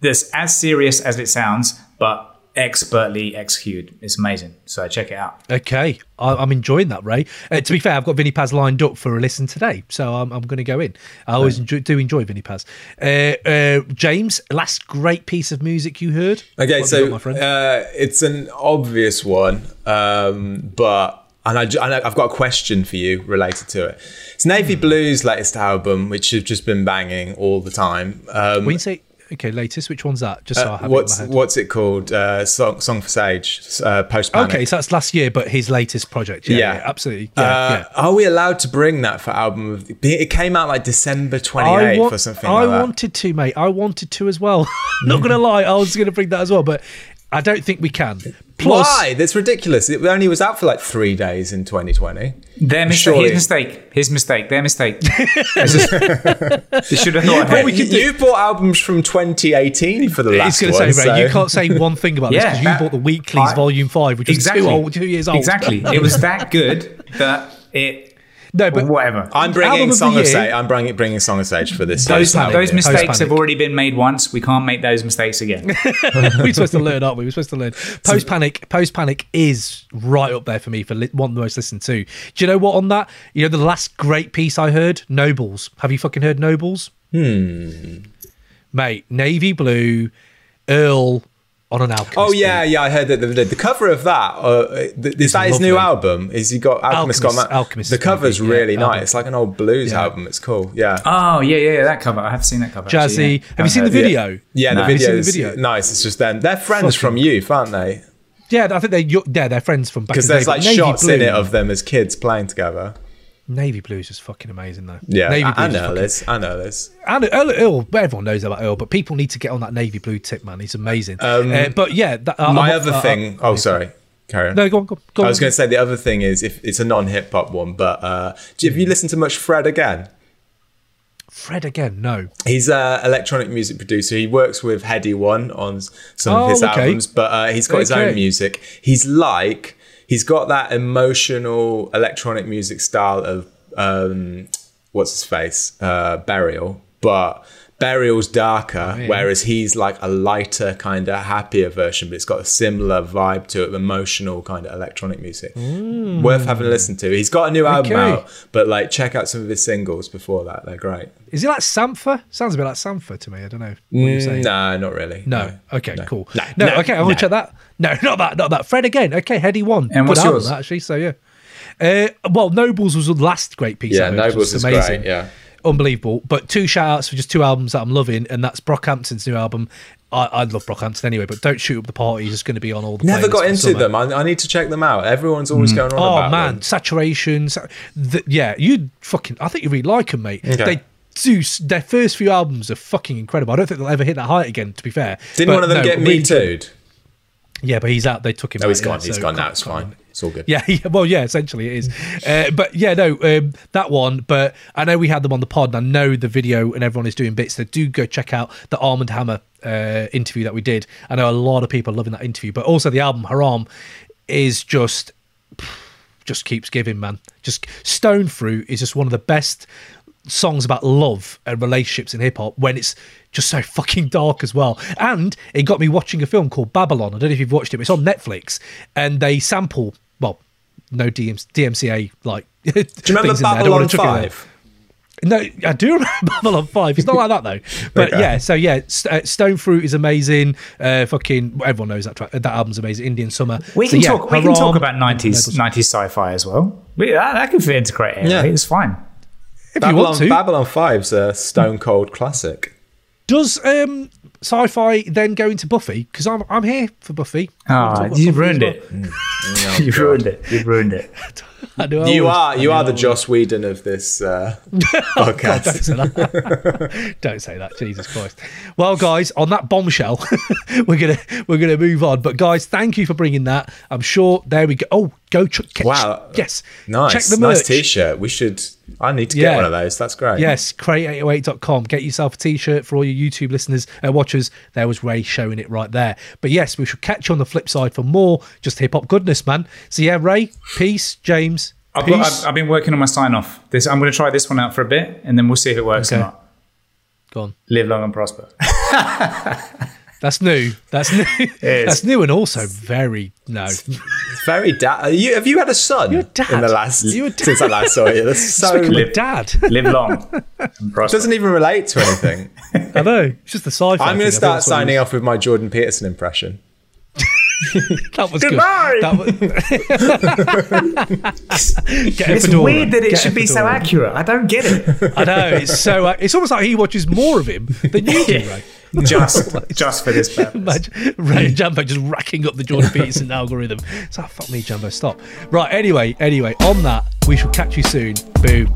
this as serious as it sounds, but expertly executed. It's amazing. So check it out. Okay, I, I'm enjoying that, Ray. Uh, to be fair, I've got Vinnie Paz lined up for a listen today, so I'm, I'm going to go in. I always enjoy, do enjoy Vinnie Paz. Uh, uh, James, last great piece of music you heard? Okay, What so got, my friend? uh, it's an obvious one, um, but and, I, and I've got a question for you related to it. It's Navy Hmm. Blues' latest album, which has just been banging all the time. Um, when you say okay, latest, which one's that? Just so I uh, have what's it in my head. what's it called? Uh, Song, Song for Sage, uh, post. Okay, so that's last year, but his latest project. Yeah, yeah, absolutely. Yeah, Uh, yeah. Are we allowed to bring that for album of? The, it came out like December twenty I wa- or something I like that. wanted to, mate. I wanted to as well. Not gonna lie, I was gonna bring that as well, but I don't think we can. Plus, Why? That's ridiculous. It only was out for like three days in 2020. Their mistake. Surely- His mistake. His mistake. Their mistake. Just- they should have thought But ahead. you, you bought albums from 2018 for the It's last going to one. say, Ray, so- you can't say one thing about this because you that- bought the Weeklies I- Volume Five, which was exactly. two old, two years old. Exactly. It was that good that it. No, but whatever. I'm bringing of Song of year- Sage. I'm bringing bringing Song of Sage for this. Those, year's those album. mistakes have already been made once. We can't make those mistakes again. We're supposed to learn, aren't we? We're supposed to learn. Post panic, post panic is right up there for me for li- one of the most listened to. Do you know what on that? You know the last great piece I heard, Nobles. Have you fucking heard Nobles? Hmm. Mate, navy blue, Earl on an alchemist. Oh yeah, yeah. I heard that the, the, the cover of that uh, is that his new album? Is he got Alchemist? got Alchemist- ma- Alchemist The cover's movie, yeah, really album. nice. It's like an old blues Yeah. album. It's cool. Yeah. Oh yeah, yeah, yeah. That cover. I have seen that cover. Jazzy. actually, yeah. Have you seen the Haven't video? Yeah, No. the Have you video seen the video? nice. It's just them. They're friends Fucking- from youth, aren't they? Yeah, I think they're yeah they're friends from back. Because in the there's day, like but Navy shots in it of them as kids playing together. Navy Blues is just fucking amazing though. Yeah, Navy I, I Blues is know fucking- this. I know this. And Earl, Earl, everyone knows about Earl, but people need to get on that navy blue tip, man. He's amazing. Um, Uh, but yeah, that, uh, My I'm- other uh, thing. oh, sorry. Carry on. No, go on. Go, go I was going to say the other thing is if it's a non-hip hop one, but uh, have you listened to much Fred again? Fred again. No. He's an electronic music producer. He works with Headie One on some of Oh, his okay. albums, but uh, he's got his own music. He's like he's got that emotional electronic music style of um, what's his face? Uh, Burial, but Burial's darker, Oh, yeah. whereas he's like a lighter, kind of happier version, but it's got a similar vibe to it, emotional kind of electronic music. Worth having a listen to. He's got a new album Okay. out, but like check out some of his singles before that; they're great. Is he like Sampha? Sounds a bit like Sampha to me. I don't know. What you're Mm, saying. no, not really. No. Okay. No. Cool. No. No. No. okay. I'm gonna No. check that. No, not that. Not that. Fred again. Okay. Headie one. And what's Good album, yours? Actually. So yeah. Uh, well, Nobles was the last great piece. I Yeah, heard, Nobles was is amazing. great. Yeah. Unbelievable. But two shout outs for just two albums that I'm loving, and that's Brockhampton's new album. I, I love Brockhampton anyway, but don't shoot up the party. It's just going to be on all the. Never got into summer. them. I, I need to check them out. Everyone's always mm. going on Oh about man, them. saturation. sa- the, yeah, you fucking. I think you really like them, mate. Okay. They do. Their first few albums are fucking incredible. I don't think they'll ever hit that height again. To be fair, Didn't But one of them no, get really me too? Yeah, but he's out. They took him. No, out, he's yeah, gone. He's so gone now. It's fine. It's all good. Yeah, yeah, well, yeah, essentially it is. Uh, but yeah, no, um, that one. But I know we had them on the pod, and I know the video and everyone is doing bits. So do go check out the Armand Hammer uh, interview that we did. I know a lot of people are loving that interview, but also the album Haram is just just keeps giving, man. Just Stone Fruit is just one of the best songs about love and relationships in hip hop when it's just so fucking dark as well. And it got me watching a film called Babylon. I don't know if you've watched it, but it's on Netflix. And they sample, no DMs, DMCA like. Do you remember Babylon 5? No, I do remember Babylon Five. It's not like that though. But Okay. yeah, so yeah, St- uh, Stone Fruit is amazing. Uh, fucking everyone knows that track. That album's amazing. Indian Summer. We So can yeah, talk. We can talk about nineties nineties sci-fi as well. We, that, that can fit into great area. Yeah. It's fine. If you Babylon, want to. Babylon 5's a stone cold classic. Does um, sci-fi then go into Buffy? Because I'm I'm here for Buffy. Ah, you've ruined it. Oh, You've ruined it. You've ruined it. I know I You would. are you are the. Joss Whedon of this uh, Oh, God, don't podcast. say that. don't say that. Jesus Christ. Well, guys, on that bombshell, we're gonna we're gonna move on. But guys, thank you for bringing that. I'm sure there we go. Oh, go ch- Wow. Yes. nice, Check the merch. nice T-shirt. We should. I need to get Yeah. one of those. That's great. Yes, Crate808.com. Get yourself a t-shirt for all your YouTube listeners and watchers. There was Ray showing it right there. But yes, we should catch you on the flip side for more just hip hop goodness, man. So yeah, Ray, peace, James, I've, got, I've, I've been working on my sign off. This I'm going to try this one out for a bit, and then we'll see if it works or not. Go on. Live long and prosper. That's new. That's new. That's new and also very no. It's very dad. You have you had a son You're a dad. in the last You're a dad. since I last saw you? That's so live, dad. Live long and doesn't even relate to anything. I know. It's just the sci-fi. I'm going to start that's what it signing off with my Jordan Peterson impression. That was Goodbye. good. That was... It's fedora. weird that it Get should be so accurate. I don't get it. I know it's so. Uh, it's almost like he watches more of him than you do, Ray. just, just for this purpose. Imagine Ray Jumbo just racking up the Jordan Peterson algorithm. So like, fuck me, Jumbo, stop. Right, anyway, anyway, on that, we shall catch you soon. Boom.